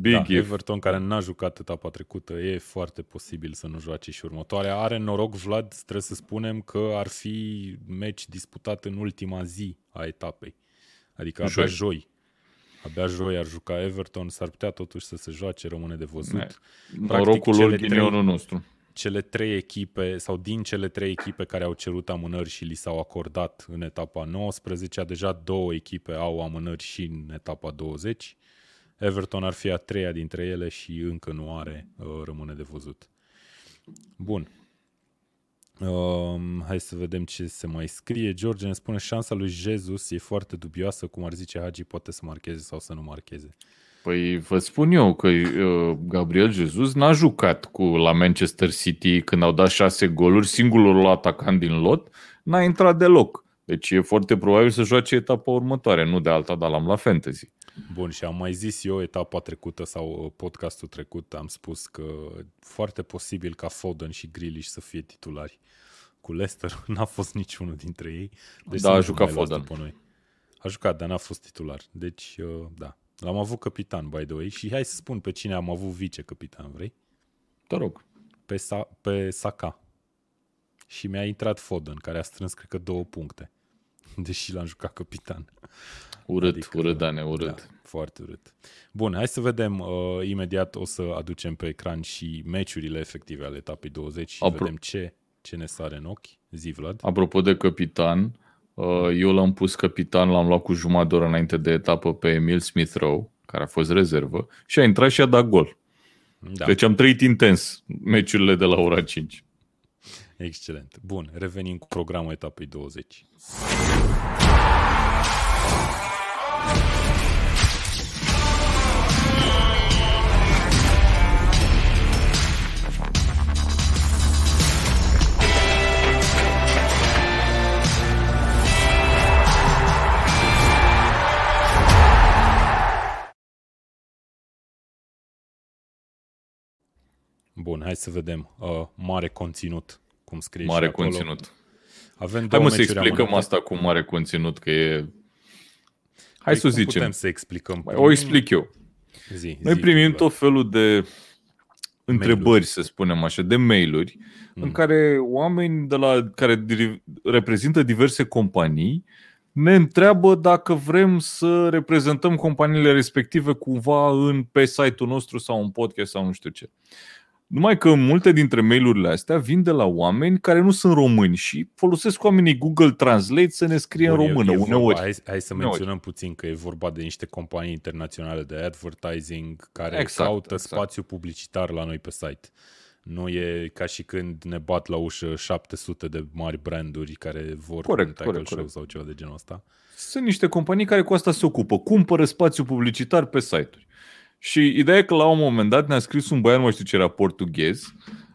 Big da, if. Everton, care n-a jucat etapa trecută, e foarte posibil să nu joace și următoarea. Are noroc, Vlad, trebuie să spunem că ar fi meci disputat în ultima zi a etapei. Adică abia joi. joi. Abia joi ar juca Everton, s-ar putea totuși să se joace, rămâne de văzut. Norocul lor ghinionul nostru cele trei echipe sau din cele trei echipe care au cerut amânări și li s-au acordat în etapa 19, deja două echipe au amânări și în etapa 20. Everton ar fi a treia dintre ele și încă nu are, uh, rămâne de văzut. Bun. Um, hai să vedem ce se mai scrie. George ne spune șansa lui Jesus e foarte dubioasă, cum ar zice Hagi, poate să marcheze sau să nu marcheze. Păi vă spun eu că uh, Gabriel Jesus n-a jucat cu la Manchester City când au dat șase goluri, singurul atacant din lot, n-a intrat deloc. Deci e foarte probabil să joace etapa următoare, nu de alta, dar l-am la fantasy. Bun, și am mai zis eu etapa trecută sau uh, podcastul trecut, am spus că foarte posibil ca Foden și Grealish să fie titulari. Cu Leicester [laughs] n-a fost niciunul dintre ei. Deci da, a jucat Foden. Noi. A jucat, dar n-a fost titular. Deci, uh, da, L-am avut capitan, by the way, și hai să spun pe cine am avut vice-capitan, vrei? Te rog. Pe, Sa- pe Saka. Și mi-a intrat Foden, care a strâns, cred că, două puncte. [laughs] Deși l-am jucat capitan. Urât, adică, urât, Dane, urât. Da, foarte urât. Bun, hai să vedem. Uh, imediat o să aducem pe ecran și meciurile efective ale etapei 20 și Apro- vedem ce, ce ne sare în ochi. Zi, Vlad. Apropo de capitan, Uh, eu l-am pus capitan, l-am luat cu jumătate de oră înainte de etapă pe Emil Smith Rowe, care a fost rezervă, și a intrat și a dat gol. Da. Deci am trăit intens meciurile de la ora 5. Excelent. Bun, revenim cu programul etapei 20. Bun, hai să vedem. Uh, mare conținut, cum scrie Mare și acolo. conținut. Avem Hai două mă să meciuri explicăm amânate. asta cu mare conținut, că e... Hai Păi să o cum zicem. putem să explicăm? O explic eu. Zi, Noi zi, primim tu, tot felul de întrebări, să spunem așa, de mail-uri, Mm. în care oameni de la care diri- reprezintă diverse companii ne întreabă dacă vrem să reprezentăm companiile respective cumva în, pe site-ul nostru sau în podcast sau nu știu ce. Numai că multe dintre mail-urile astea vin de la oameni care nu sunt români și folosesc oamenii Google Translate să ne scrie Bun, în e- română e vorba- uneori. Hai, hai să Uneori. menționăm puțin că e vorba de niște companii internaționale de advertising care Exact, caută exact. spațiu publicitar la noi pe site. Nu e ca și când ne bat la ușă 700 de mari branduri care vor Corect, un tackle corect, show corect. sau ceva de genul ăsta. Sunt niște companii care cu asta se ocupă, cumpără spațiu publicitar pe site-uri. Și ideea e că la un moment dat ne-a scris un băiat, nu mai știu ce era, portughez,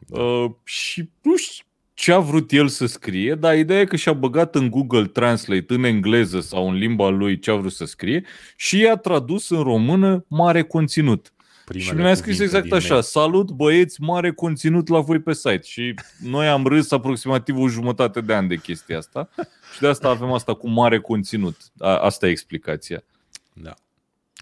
uh, și nu știu ce a vrut el să scrie, dar ideea e că și-a băgat în Google Translate în engleză sau în limba lui ce a vrut să scrie și i-a tradus în română mare conținut. Primele și mi-a scris cuvinte exact din așa, mail. salut băieți, mare conținut la voi pe site. Și noi am râs aproximativ o jumătate de ani de chestia asta și de asta avem asta cu mare conținut. A, asta e explicația. Da.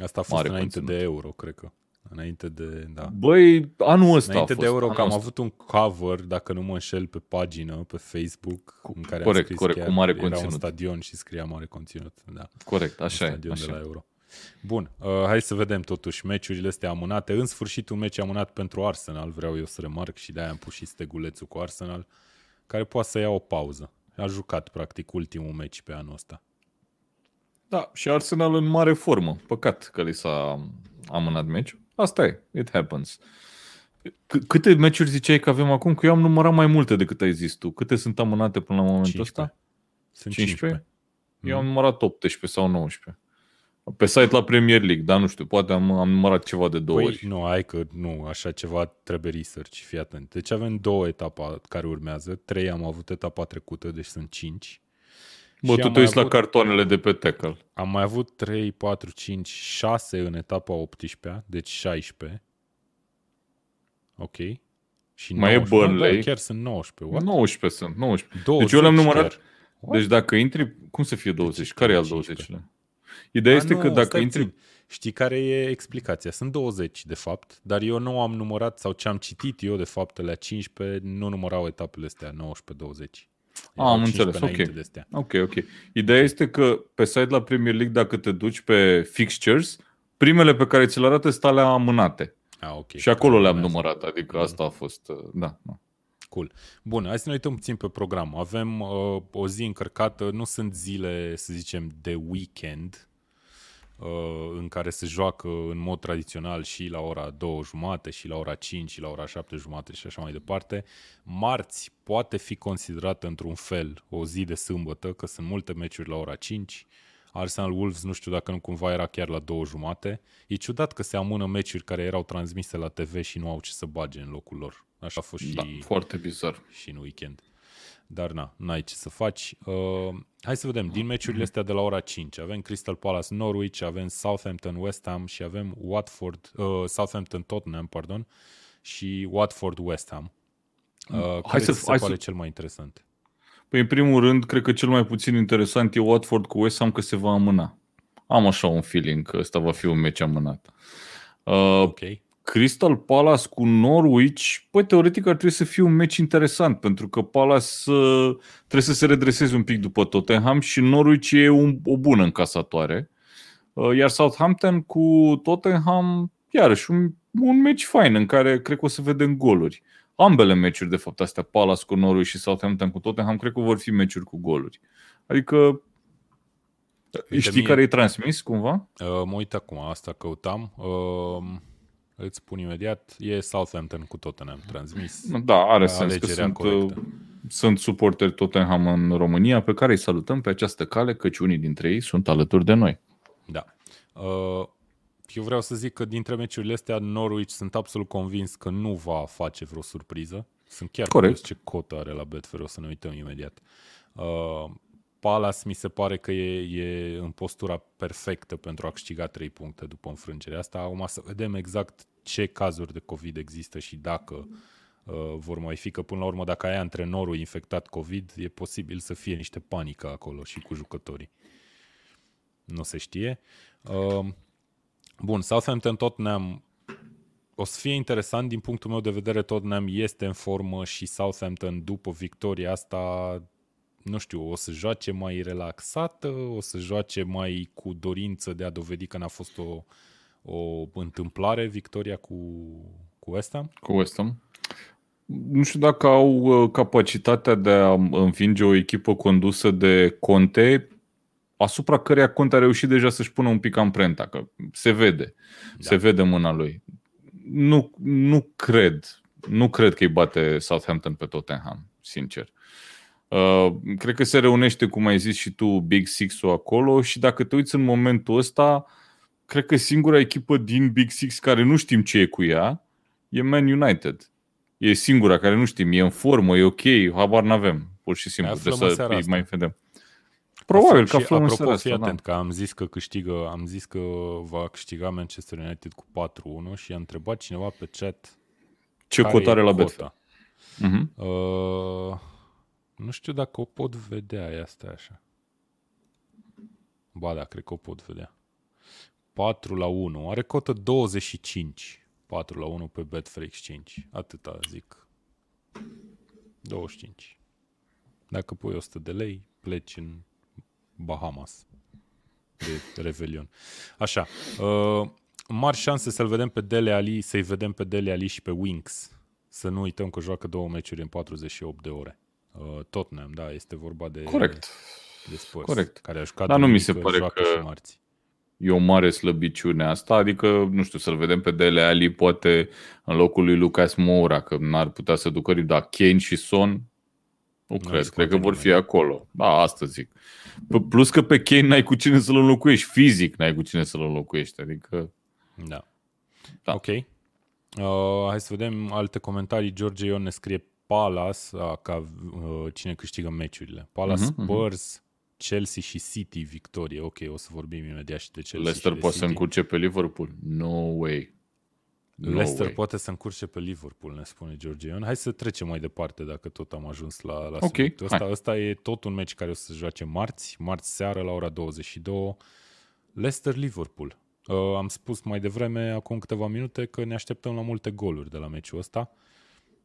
Asta a fost Mare înainte conținut. de euro, cred că. Înainte de, da. Băi, anul ăsta Înainte a fost. de euro, anul că am ăsta. avut un cover, dacă nu mă înșel, pe pagină, pe Facebook, în care am corect, scris corect, chiar, cu mare era conținut. un stadion și scria mare conținut. Da. Corect, un așa e. stadion de la Așa. e. Euro. Bun, uh, hai să vedem totuși meciurile astea amânate. În sfârșit un meci amânat pentru Arsenal, vreau eu să remarc și de-aia am pus și stegulețul cu Arsenal, care poate să ia o pauză. A jucat practic ultimul meci pe anul ăsta. Da, și Arsenal în mare formă. Păcat că li s-a amânat meciul. Asta e, it happens. C- câte meciuri ziceai că avem acum? Că eu am numărat mai multe decât ai zis tu. Câte sunt amânate până la momentul 15. ăsta? Sunt 15? 15. Eu am numărat 18 sau 19. Pe site la Premier League, dar nu știu, poate am, am numărat ceva de două Păi ori. nu, hai că nu, așa ceva trebuie research, fii atent. Deci avem două etapa care urmează, trei am avut etapa trecută, deci sunt cinci. Bă, Și tu am te mai uiți la avut- cartoanele de pe tackle. Am mai avut 3, 4, 5, 6 în etapa 18 deci 16. Ok. Și Mai e 19. Burnley. Da, chiar sunt 19. What? 19 sunt, 19. 20 Deci eu le-am numărat. chiar. What? Deci dacă intri, cum să fie 20? Deci, Care e al 15? 20-lea? Ideea A, este nu, că dacă stai intri... puțin. Știi care e explicația? Sunt 20, de fapt, dar eu nu am numărat, sau ce am citit eu, de fapt, la 15, nu numărau etapele astea, 19-20. Erau am 15 înțeles, înainte ok. De astea. Ok, ok. Ideea este că pe site la Premier League, dacă te duci pe fixtures, primele pe care ți le arată sunt alea amânate. Ah, ok. și acolo le-am Urmează. numărat, adică asta a fost, uh, da. da. Cool. Bun, hai să ne uităm puțin pe program. Avem uh, o zi încărcată, nu sunt zile, să zicem, de weekend, uh, în care se joacă în mod tradițional și la ora 2 jumate, și la ora 5, și la ora 7 jumate și așa mai departe. Marți poate fi considerată într-un fel o zi de sâmbătă, că sunt multe meciuri la ora 5. Arsenal Wolves nu știu dacă nu cumva era chiar la două jumate. E ciudat că se amână meciuri care erau transmise la TV și nu au ce să bage în locul lor. Așa a fost și da. Foarte bizar. și în weekend. Dar na, n-ai ce să faci. Uh, hai să vedem, din meciurile astea de la ora 5 avem Crystal Palace Norwich, avem Southampton West Ham și avem Watford, uh, Southampton Tottenham, pardon, și Watford West Ham. Uh, Hai care să- ți se hai pare să- cel mai interesant? Păi, în primul rând, cred că cel mai puțin interesant e Watford cu West Ham că se va amâna. Am așa un feeling că ăsta va fi un meci amânat. Uh, Ok. Crystal Palace cu Norwich, păi teoretic ar trebui să fie un meci interesant, pentru că Palace uh, trebuie să se redreseze un pic după Tottenham și Norwich e un, o bună încasatoare. Uh, iar Southampton cu Tottenham, iarăși un, un meci fain în care cred că o să vedem goluri. Ambele meciuri, de fapt, astea, Palace cu Norwich și Southampton cu Tottenham, cred că vor fi meciuri cu goluri. Adică, Uite, știi mie- care e transmis, cumva? Uh, mă uit acum, asta căutam. Uh, îți spun imediat, e Southampton cu Tottenham transmis. Da, are sens că Alegerea sunt, corectă. uh, sunt suporteri Tottenham în România pe care îi salutăm pe această cale, căci unii dintre ei sunt alături de noi. Da. Uh, eu vreau să zic că dintre meciurile astea Norwich sunt absolut convins că nu va face vreo surpriză. Sunt chiar Corect. curios ce cotă are la Betfair, o să ne uităm imediat. Uh, Palace mi se pare că e, e în postura perfectă pentru a câștiga 3 puncte după înfrângerea asta. Acum să vedem exact ce cazuri de COVID există și dacă uh, vor mai fi, că până la urmă dacă ai antrenorul infectat COVID, e posibil să fie niște panică acolo și cu jucătorii. Nu se știe. Uh, bun, Southampton tot ne-am o să fie interesant din punctul meu de vedere, Tottenham este în formă și Southampton după victoria asta, nu știu, o să joace mai relaxată, o să joace mai cu dorință de a dovedi că n-a fost o, o întâmplare victoria cu, cu West Ham? Cu West Ham. Nu știu dacă au uh, capacitatea de a învinge o echipă condusă de Conte, asupra căreia Conte a reușit deja să-și pună un pic amprenta, că se vede, da. se vede mâna lui nu, nu cred. Nu cred că îi bate Southampton pe Tottenham, sincer. Uh, cred că se reunește, cum ai zis și tu, Big Six-ul acolo și dacă te uiți în momentul ăsta, cred că singura echipă din Big Six care nu știm ce e cu ea e Man United. E singura care nu știm, e în formă, e ok, habar n-avem, pur și simplu. De să mai vedem. Probabil că aflăm apropo, în fii da. atent, da. că am zis că câștigă, am zis că va câștiga Manchester United cu 4-1 și a întrebat cineva pe chat ce cotare la bet. Uh-huh. Uh, nu știu dacă o pot vedea, ia stai așa. Ba da, cred că o pot vedea. 4 la 1. Are cotă 25. 4 la 1 pe Betfair Exchange. Atâta zic. 25. Dacă pui 100 de lei, pleci în Bahamas de Revelion. Așa. Uh, mari șanse să-l vedem pe Dele Ali, să-i vedem pe Dele Ali și pe Winks. Să nu uităm că joacă două meciuri în 48 de ore. Uh, Tottenham, da, este vorba de Corect. De Spurs, Corect. care a jucat Dar nu mi se pare că marți. E o mare slăbiciune asta, adică, nu știu, să-l vedem pe Dele Ali poate în locul lui Lucas Moura, că n-ar putea să ducă, dar Kane și Son nu cred, cred că vor fi acolo. Da, asta zic. Plus că pe Kane n-ai cu cine să-l înlocuiești, fizic n-ai cu cine să-l înlocuiești, adică... Da. da. Ok. Uh, hai să vedem alte comentarii. George Ion ne scrie Palace uh, ca uh, cine câștigă meciurile. Palace, uh-huh, Spurs, uh-huh. Chelsea și City victorie. Ok, o să vorbim imediat și de Chelsea Leicester și poate să încurce pe Liverpool? No way. No Leicester way. poate să încurce pe Liverpool, ne spune George Ion. Hai să trecem mai departe dacă tot am ajuns la, la okay, subiectul ăsta. Hai. Ăsta e tot un meci care o să se joace marți, marți seară la ora 22. Leicester-Liverpool. Uh, am spus mai devreme, acum câteva minute, că ne așteptăm la multe goluri de la meciul ăsta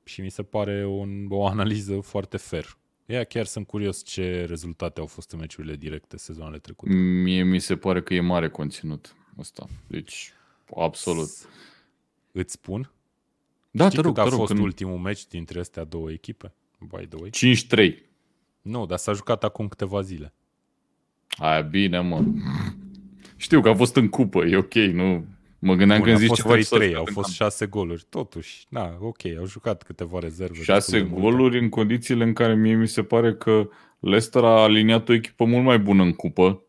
și mi se pare un, o analiză foarte fair. Ea chiar sunt curios ce rezultate au fost în meciurile directe sezonale trecute. Mie mi se pare că e mare conținut ăsta. Deci, absolut. S- îți spun? Da, Știi te rog, cât a te rog, fost când... ultimul meci dintre astea două echipe? By the way. 5-3. Nu, dar s-a jucat acum câteva zile. Aia bine, mă. Știu că a fost în cupă, e ok, nu... Mă gândeam Bun, când zici ceva 3 au fost 6 goluri, totuși. Da, ok, au jucat câteva rezerve. 6 goluri în condițiile în care mie mi se pare că Leicester a aliniat o echipă mult mai bună în cupă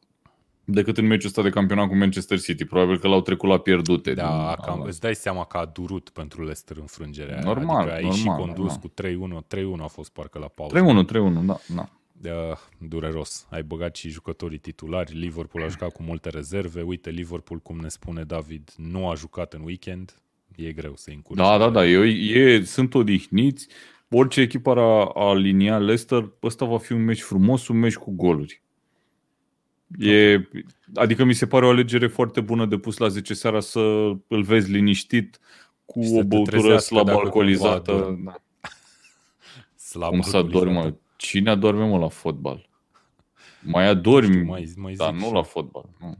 decât în meciul ăsta de campionat cu Manchester City. Probabil că l-au trecut la pierdute. Da, cam, îți dai seama că a durut pentru Leicester înfrângerea Normal, adică ai normal, și condus normal. cu 3-1. 3-1 a fost parcă la pauză. 3-1, 3-1, da. da. Uh, dureros. Ai băgat și jucătorii titulari. Liverpool a jucat cu multe rezerve. Uite, Liverpool, cum ne spune David, nu a jucat în weekend. E greu să încurci. Da, da, da. Eu, e, sunt odihniți. Orice echipă ar alinia Leicester, ăsta va fi un meci frumos, un meci cu goluri. E, adică mi se pare o alegere foarte bună de pus la 10 seara să îl vezi liniștit cu o băutură slab alcoolizată. Da. slab Cum să adormi, Cine adorme mă la fotbal? Mai adormi, mai, mai dar nu la fotbal. Nu.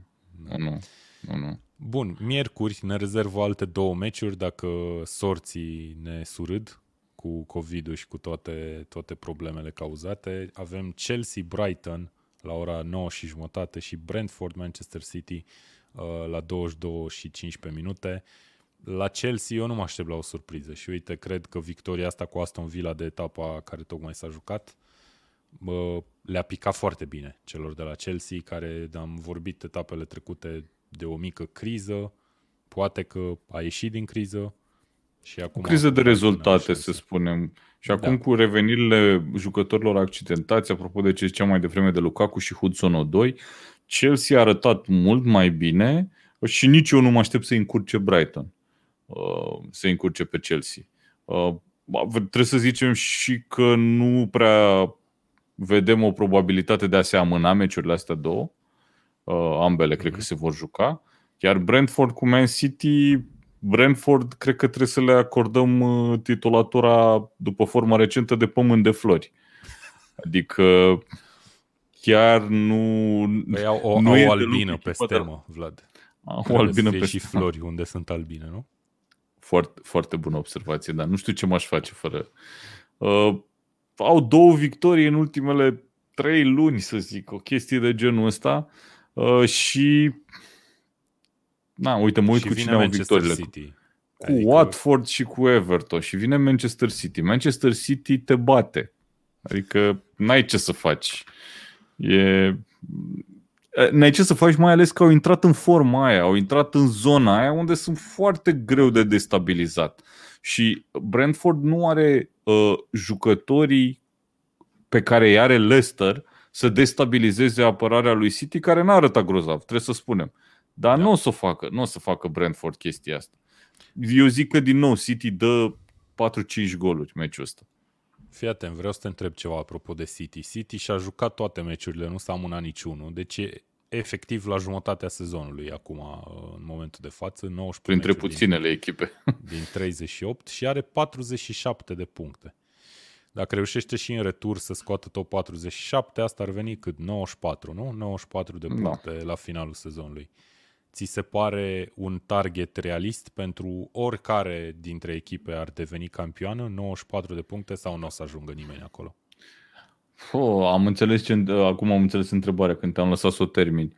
Nu, nu, nu, nu. Bun, miercuri ne rezervă alte două meciuri dacă sorții ne surâd cu COVID-ul și cu toate, toate problemele cauzate. Avem Chelsea-Brighton la ora 9 și jumătate și Brentford Manchester City uh, la 22 și 15 minute. La Chelsea eu nu mă aștept la o surpriză și uite, cred că victoria asta cu Aston Villa de etapa care tocmai s-a jucat uh, le-a picat foarte bine celor de la Chelsea, care am vorbit etapele trecute de o mică criză, poate că a ieșit din criză și acum... O criză de rezultate, să spunem. Și acum da. cu revenirile jucătorilor accidentați, apropo de ce ziceam mai devreme de Lukaku și Hudson 2, Chelsea a arătat mult mai bine și nici eu nu mă aștept să încurce Brighton, uh, să încurce pe Chelsea. Uh, trebuie să zicem și că nu prea vedem o probabilitate de a se amâna meciurile astea două. Uh, ambele mm-hmm. cred că mhm. se vor juca. Iar Brentford cu Man City, Brentford cred că trebuie să le acordăm uh, titulatura după forma recentă de pământ de flori. Adică chiar nu... Păi au o, nu au o albină pe stemă, Vlad. Au o albină pe și flori unde sunt albine, nu? Foarte, foarte bună observație, dar nu știu ce m-aș face fără... Uh, au două victorii în ultimele trei luni, să zic, o chestie de genul ăsta uh, și na, uite, mă uit și cu cine au victorile. City. Cu adică... Watford și cu Everton și vine Manchester City. Manchester City te bate. Adică n-ai ce să faci. E... N-ai ce să faci, mai ales că au intrat în forma aia, au intrat în zona aia unde sunt foarte greu de destabilizat. Și Brentford nu are uh, jucătorii pe care îi are Leicester să destabilizeze apărarea lui City, care n-a arătat grozav, trebuie să spunem. Dar da. nu o să facă, nu o să facă Brentford chestia asta. Eu zic că din nou City dă 4-5 goluri meciul ăsta. Fii atent, vreau să te întreb ceva apropo de City. City și-a jucat toate meciurile, nu s-a amânat niciunul, deci e efectiv la jumătatea sezonului acum, în momentul de față, 19 Printre puținele [laughs] din, echipe. Din 38 și are 47 de puncte. Dacă reușește și în retur să scoată tot 47, asta ar veni cât? 94, nu? 94 de da. puncte da. la finalul sezonului. Ți se pare un target realist pentru oricare dintre echipe ar deveni campioană? 94 de puncte sau nu o să ajungă nimeni acolo? Oh, am înțeles ce, acum am înțeles întrebarea când te-am lăsat să o termin.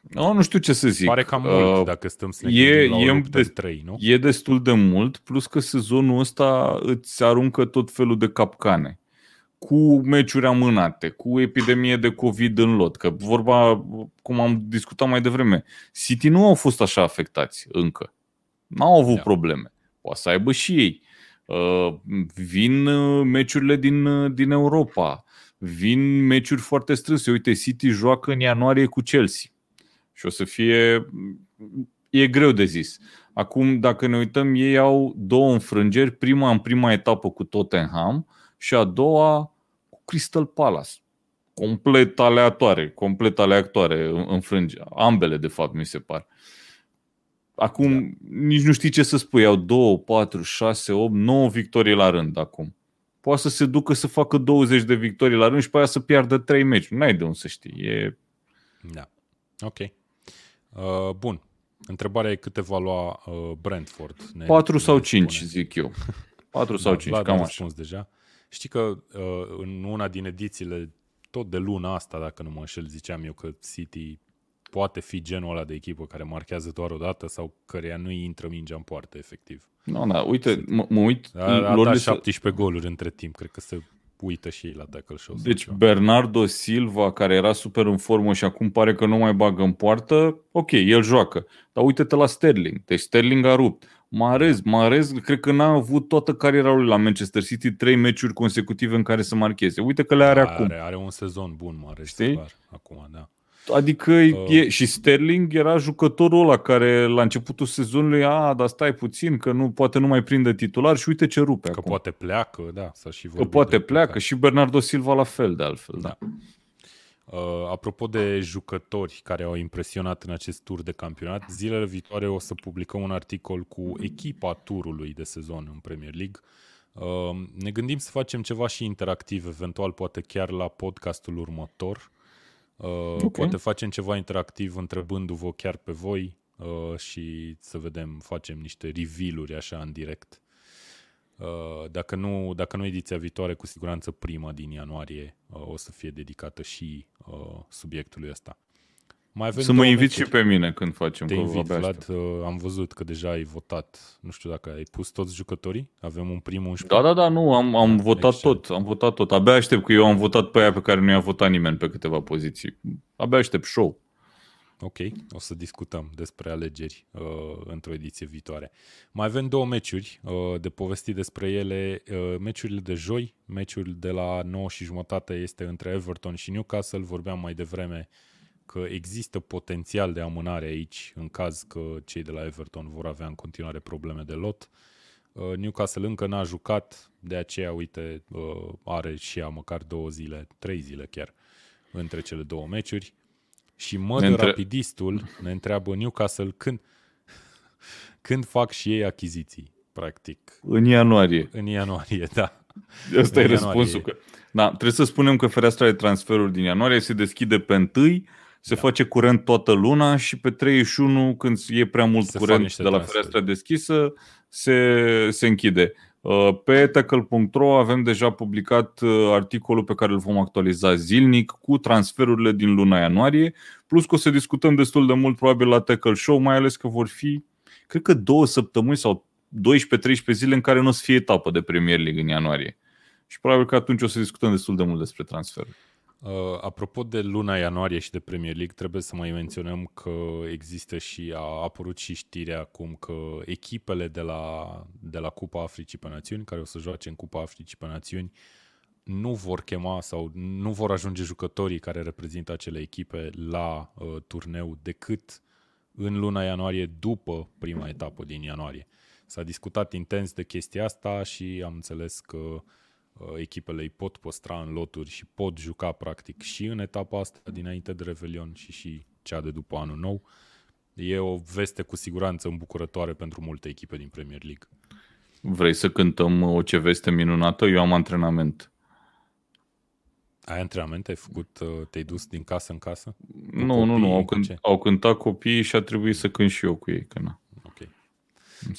No, nu știu ce să zic. Pare cam mult uh, dacă stăm să ne e, la e de, 3, nu? E destul de mult, plus că sezonul ăsta îți aruncă tot felul de capcane. Cu meciuri amânate, cu epidemie de COVID în lot, că vorba, cum am discutat mai devreme, City nu au fost așa afectați încă. N-au avut da. probleme. Poate să aibă și ei. Uh, vin uh, meciurile din, uh, din Europa, vin meciuri foarte strânse. Uite, City joacă în ianuarie cu Chelsea și o să fie... E greu de zis. Acum, dacă ne uităm, ei au două înfrângeri, prima în prima etapă cu Tottenham și a doua cu Crystal Palace. Complet aleatoare, complet aleatoare înfrânge. Ambele, de fapt, mi se par. Acum da. nici nu știi ce să spui. Au 2, 4, 6, 8, 9 victorii la rând acum. Poate să se ducă să facă 20 de victorii la rând și pe aia să piardă 3 meci. N-ai de unde să știi. E... Da. Ok. Uh, bun. Întrebarea e câte va lua uh, Brentford. Ne, 4 sau 5, spune. zic eu. [laughs] 4 sau da, 5, cam așa. deja. Știi că uh, în una din edițiile, tot de luna asta, dacă nu mă înșel, ziceam eu că City poate fi genul ăla de echipă care marchează doar o dată sau căreia nu intră mingea în poartă, efectiv. Nu, no, da, uite, mă, mă uit... A, a dat 17 să... goluri între timp, cred că se uită și ei la tackle show. Deci Bernardo Silva, care era super în formă și acum pare că nu mai bagă în poartă, ok, el joacă. Dar uite-te la Sterling. Deci Sterling a rupt. Marez, Marez, cred că n-a avut toată cariera lui la Manchester City, trei meciuri consecutive în care să marcheze. Uite că le are are acum. Are un sezon bun, Marez, Știi? Clar, acum, da. Adică uh. e, și Sterling era jucătorul ăla care la începutul sezonului, a, dar stai puțin, că nu poate nu mai prinde titular și uite ce rupe Că acum. poate pleacă, da, să și Că poate pleacă pleacă și Bernardo Silva la fel de altfel, da. da. Uh, apropo de jucători care au impresionat în acest tur de campionat, zilele viitoare o să publicăm un articol cu echipa turului de sezon în Premier League. Uh, ne gândim să facem ceva și interactiv, eventual poate chiar la podcastul următor. Uh, okay. Poate facem ceva interactiv întrebându-vă chiar pe voi uh, și să vedem, facem niște reveal-uri așa în direct. Uh, dacă, nu, dacă nu ediția viitoare, cu siguranță prima din ianuarie uh, o să fie dedicată și uh, subiectului ăsta. Mai avem să mă invit și pe mine când facem. Te invit, Vlad. Uh, am văzut că deja ai votat. Nu știu dacă ai pus toți jucătorii. Avem un prim 11. Da, da, da, nu. Am, am votat Excellent. tot. Am votat tot. Abia aștept că eu am votat pe aia pe care nu i-a votat nimeni pe câteva poziții. Abia aștept show. Ok, o să discutăm despre alegeri uh, într-o ediție viitoare. Mai avem două meciuri uh, de povesti despre ele. Uh, meciurile de joi, meciul de la 9 și jumătate este între Everton și Newcastle. Vorbeam mai devreme uh, că există potențial de amânare aici în caz că cei de la Everton vor avea în continuare probleme de lot. Uh, Newcastle încă n-a jucat, de aceea, uite, uh, are și ea măcar două zile, trei zile chiar, între cele două meciuri. Și mă ne între... rapidistul ne întreabă Newcastle când, când fac și ei achiziții, practic. În ianuarie. În ianuarie, da. Asta e răspunsul. Că... Da, trebuie să spunem că fereastra de transferuri din ianuarie se deschide pe 1 se da. face curent toată luna și pe 31, când e prea mult se curent de la transfer. fereastra deschisă, se, se închide. Uh, pe tackle.ro avem deja publicat uh, articolul pe care îl vom actualiza zilnic cu transferurile din luna ianuarie, plus că o să discutăm destul de mult probabil la Tackle Show, mai ales că vor fi, cred că două săptămâni sau 12-13 zile în care nu o să fie etapă de Premier League în ianuarie. Și probabil că atunci o să discutăm destul de mult despre transferuri. Uh, apropo de luna ianuarie și de Premier League, trebuie să mai menționăm că există și a apărut și știrea acum că echipele de la, de la Cupa Africii pe Națiuni, care o să joace în Cupa Africii pe Națiuni, nu vor chema sau nu vor ajunge jucătorii care reprezintă acele echipe la uh, turneu decât în luna ianuarie după prima etapă din ianuarie. S-a discutat intens de chestia asta și am înțeles că uh, Uh, echipele îi pot păstra în loturi și pot juca practic și în etapa asta dinainte de Revelion și și cea de după anul nou. E o veste cu siguranță îmbucurătoare pentru multe echipe din Premier League. Vrei să cântăm o ce veste minunată? Eu am antrenament. Ai antrenament? Ai făcut, uh, te-ai dus din casă în casă? nu, nu, nu. Au, cânt, au cântat copiii și a trebuit să cânt și eu cu ei. Că na. Ok.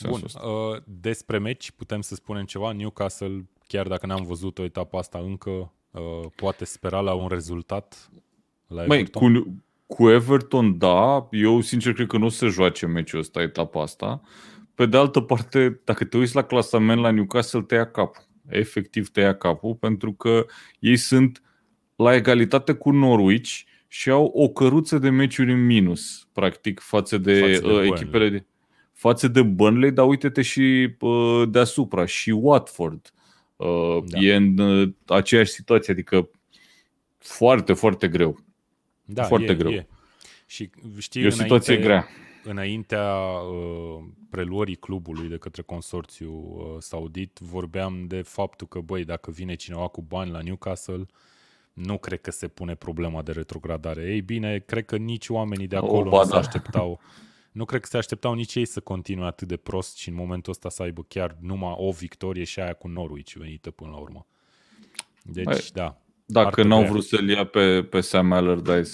Bun. Uh, despre meci putem să spunem ceva. Newcastle chiar dacă n-am văzut o etapă asta încă, uh, poate spera la un rezultat la Everton? Mai, cu, cu Everton, da. Eu, sincer, cred că nu o să joace meciul ăsta, etapa asta. Pe de altă parte, dacă te uiți la clasament la Newcastle, te ia capul. Efectiv te ia capul, pentru că ei sunt la egalitate cu Norwich și au o căruță de meciuri în minus, practic, față de, față de uh, echipele de față de Burnley, dar uite-te și uh, deasupra, și Watford, Uh, da. E în uh, aceeași situație, adică foarte, foarte greu. Da, foarte e, greu. E. Și știi, e o situație înainte, grea. Înaintea uh, preluării clubului de către consorțiu uh, saudit, vorbeam de faptul că, băi, dacă vine cineva cu bani la Newcastle, nu cred că se pune problema de retrogradare. Ei bine, cred că nici oamenii de acolo oh, nu se da. așteptau nu cred că se așteptau nici ei să continue atât de prost și în momentul ăsta să aibă chiar numai o victorie și aia cu Norwich venită până la urmă. Deci, Hai, da. Dacă n-au vrut să-l ia pe, pe Sam Allardyce,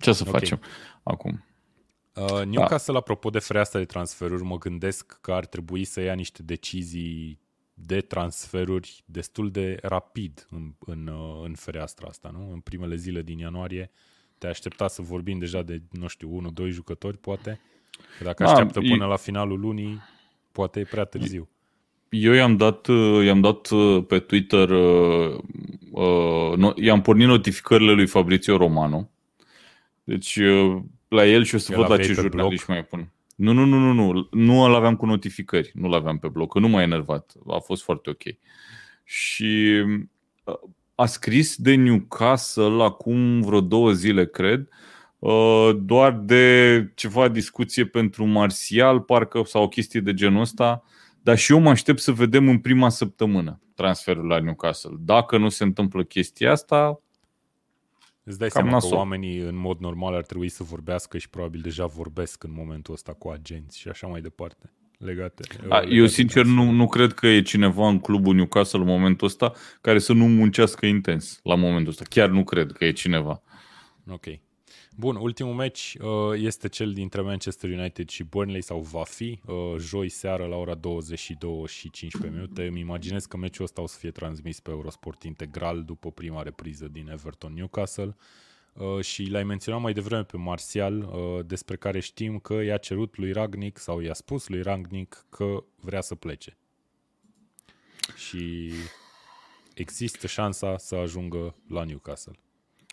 ce să okay. facem acum? Uh, Newcastle, da. apropo de freasta de transferuri, mă gândesc că ar trebui să ia niște decizii de transferuri destul de rapid în, în, uh, în fereastra asta, nu? În primele zile din ianuarie te aștepta să vorbim deja de, nu știu, unul, doi jucători, poate? Că dacă da, așteaptă până e... la finalul lunii, poate e prea târziu. Eu i-am dat, i-am dat uh, pe Twitter, uh, uh, i-am pornit notificările lui Fabrizio Romano. Deci uh, la el și o să el văd la ce jurnaliști mai pun. Nu, nu, nu, nu, nu. Nu îl aveam cu notificări. Nu l aveam pe bloc. Că nu m-a enervat. A fost foarte ok. Și uh, a scris de Newcastle acum vreo două zile, cred, uh, doar de ceva discuție pentru Martial, parcă, sau o chestie de genul ăsta, dar și eu mă aștept să vedem în prima săptămână transferul la Newcastle. Dacă nu se întâmplă chestia asta, Îți dai seama nasol. că oamenii în mod normal ar trebui să vorbească și probabil deja vorbesc în momentul ăsta cu agenți și așa mai departe legate. A, legate eu sincer nu, nu cred că e cineva în clubul Newcastle în momentul ăsta care să nu muncească intens la momentul ăsta. Chiar nu cred că e cineva. Ok. Bun, ultimul meci uh, este cel dintre Manchester United și Burnley sau va fi uh, joi seară la ora 22 și 15 minute. Îmi imaginez că meciul ăsta o să fie transmis pe Eurosport integral după prima repriză din Everton Newcastle. Uh, și l-ai menționat mai devreme pe Martial, uh, despre care știm că i-a cerut lui Ragnic sau i-a spus lui Ragnic că vrea să plece. Și există șansa să ajungă la Newcastle.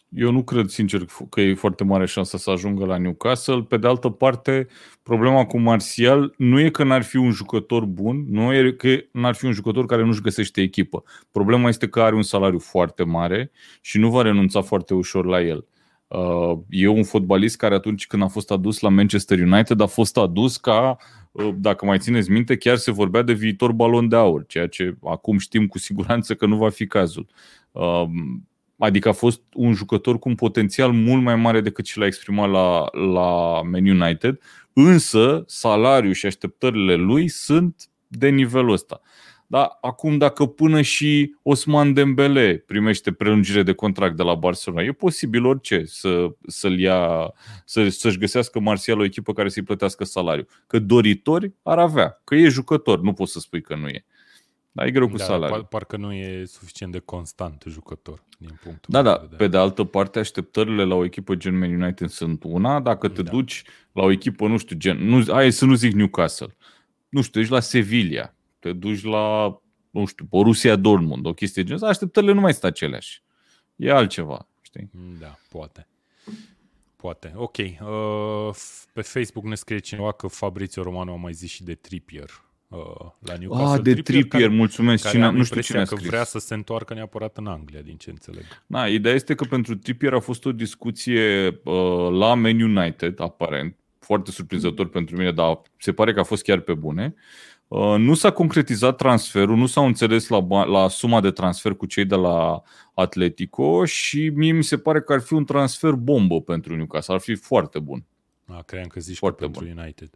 Eu nu cred, sincer, că e foarte mare șansa să ajungă la Newcastle. Pe de altă parte, problema cu Martial nu e că n-ar fi un jucător bun, nu e că n-ar fi un jucător care nu-și găsește echipă. Problema este că are un salariu foarte mare și nu va renunța foarte ușor la el. Uh, e un fotbalist care atunci când a fost adus la Manchester United a fost adus ca, uh, dacă mai țineți minte, chiar se vorbea de viitor balon de aur, ceea ce acum știm cu siguranță că nu va fi cazul. Uh, adică a fost un jucător cu un potențial mult mai mare decât și l-a exprimat la, la Man United, însă salariul și așteptările lui sunt de nivelul ăsta. Da, acum dacă până și Osman Dembele primește prelungire de contract de la Barcelona, e posibil orice să, să-l ia, să, să-și găsească Martial o echipă care să-i plătească salariu. Că doritori ar avea, că e jucător, nu poți să spui că nu e. Dar e greu cu da, salariul. Parcă nu e suficient de constant jucător din punctul Da, da. De pe de altă parte, așteptările la o echipă gen Man United sunt una. Dacă te da. duci la o echipă, nu știu, gen, nu, hai să nu zic Newcastle, nu știu, ești la Sevilla, te duci la, nu știu, Borussia Dortmund, o chestie genul așteptările nu mai sunt aceleași. E altceva, știi? Da, poate. Poate. Ok. Uh, pe Facebook ne scrie cineva că Fabrizio Romano a mai zis și de Trippier uh, la Newcastle. Ah, de Trippier, Trippier care, mulțumesc. Care cine, nu știu cine a scris. că vrea să se întoarcă neapărat în Anglia, din ce înțeleg. Da, ideea este că pentru Trippier a fost o discuție uh, la Man United, aparent, foarte surprinzător mm. pentru mine, dar se pare că a fost chiar pe bune. Uh, nu s-a concretizat transferul, nu s-au înțeles la, la suma de transfer cu cei de la Atletico și mie mi se pare că ar fi un transfer bombă pentru Newcastle, ar fi foarte bun. A, cream că zici foarte că pentru bun. United.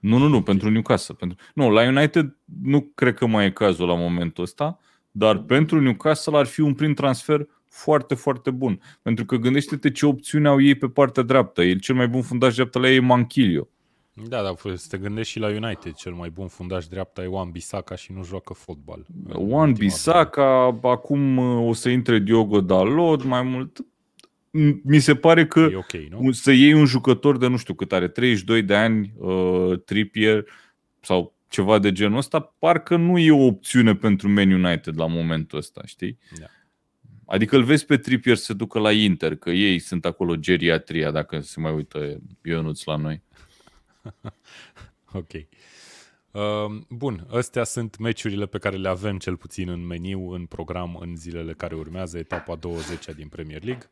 Nu, nu, nu, pentru Newcastle. Pentru... Nu, la United nu cred că mai e cazul la momentul ăsta, dar pentru Newcastle ar fi un prim transfer foarte, foarte bun. Pentru că gândește-te ce opțiuni au ei pe partea dreaptă. El cel mai bun fundaș dreaptă la ei e Manchilio. Da, dar să te gândești și la United, cel mai bun fundaș dreapta e Juan Bisaka și nu joacă fotbal. Juan Bisaka, acum uh, o să intre Diogo Dalot, mai mult. Mi se pare că e okay, nu? să iei un jucător de nu știu cât are, 32 de ani, uh, Trippier sau ceva de genul ăsta, parcă nu e o opțiune pentru Man United la momentul ăsta, știi? Da. Adică îl vezi pe Trippier să ducă la Inter, că ei sunt acolo geriatria, dacă se mai uită Ionuț la noi. [laughs] ok. Uh, bun, astea sunt meciurile pe care le avem cel puțin în meniu, în program, în zilele care urmează, etapa 20 din Premier League.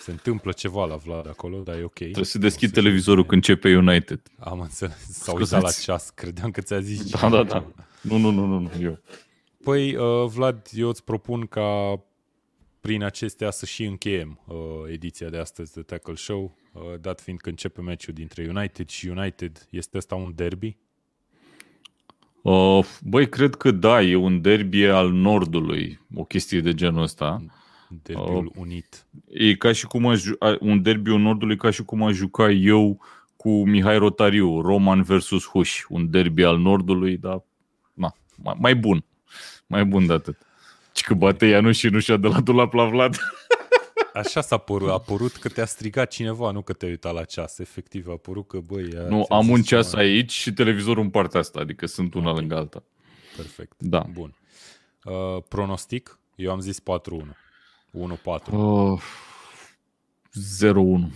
Se întâmplă ceva la Vlad acolo, dar e ok. Trebuie să deschid televizorul când începe United. Am înțeles, s-a uitat la ceas, credeam că ți-a zis Da, da, da. Nu, nu, nu, nu, eu. Păi, uh, Vlad, eu îți propun ca prin acestea să și încheiem uh, ediția de astăzi de Tackle Show. Uh, dat fiind că începe meciul dintre United și United, este ăsta un derby? Uh, băi, cred că da, e un derby al Nordului, o chestie de genul ăsta. Derbiul uh, unit. E ca și cum aș, un derby al Nordului ca și cum aș juca eu cu Mihai Rotariu, Roman versus Huș, un derby al Nordului, dar na, mai, mai bun, mai bun de atât. Și că bate Ianuș și nu și-a de la dulap la Vlad. [laughs] Așa s-a părut, a părut că te-a strigat cineva, nu că te-ai uitat la ceas. Efectiv, a părut că, băi... Nu, am un ceas ceva. aici și televizorul în partea asta, adică sunt una okay. lângă alta. Perfect. Da. Bun. Uh, pronostic? Eu am zis 4-1. 1-4. Uh, 0-1.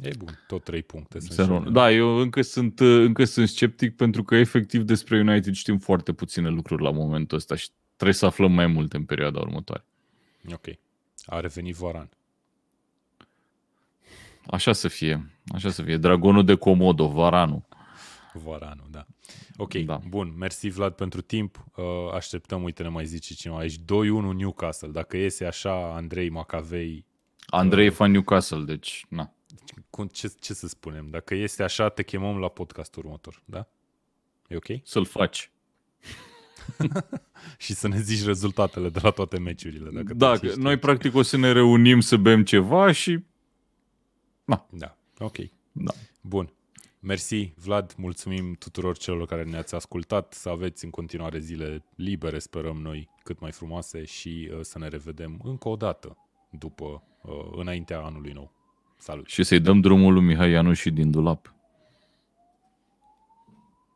E bun, tot 3 puncte. Sunt da, eu încă sunt, încă sunt sceptic pentru că efectiv despre United știm foarte puține lucruri la momentul ăsta și trebuie să aflăm mai multe în perioada următoare. Ok. A revenit Varan. Așa să fie. Așa să fie. Dragonul de Comodo, Varanu. Varanu, da. Ok, da. bun. Mersi, Vlad, pentru timp. Uh, așteptăm, uite, ne mai zice cineva aici. 2-1 Newcastle. Dacă iese așa, Andrei Macavei... Andrei uh, fan Newcastle, deci, na. Ce, ce să spunem? Dacă este așa, te chemăm la podcastul următor, da? E ok? [laughs] Să-l faci. [laughs] și să ne zici rezultatele de la toate meciurile. Dacă da, noi practic o să ne reunim să bem ceva și... Na. Da, ok. Da. Bun. Mersi, Vlad, mulțumim tuturor celor care ne-ați ascultat, să aveți în continuare zile libere, sperăm noi, cât mai frumoase și uh, să ne revedem încă o dată după, uh, înaintea anului nou. Salut! Și să-i dăm drumul lui Mihai Ianu și din dulap.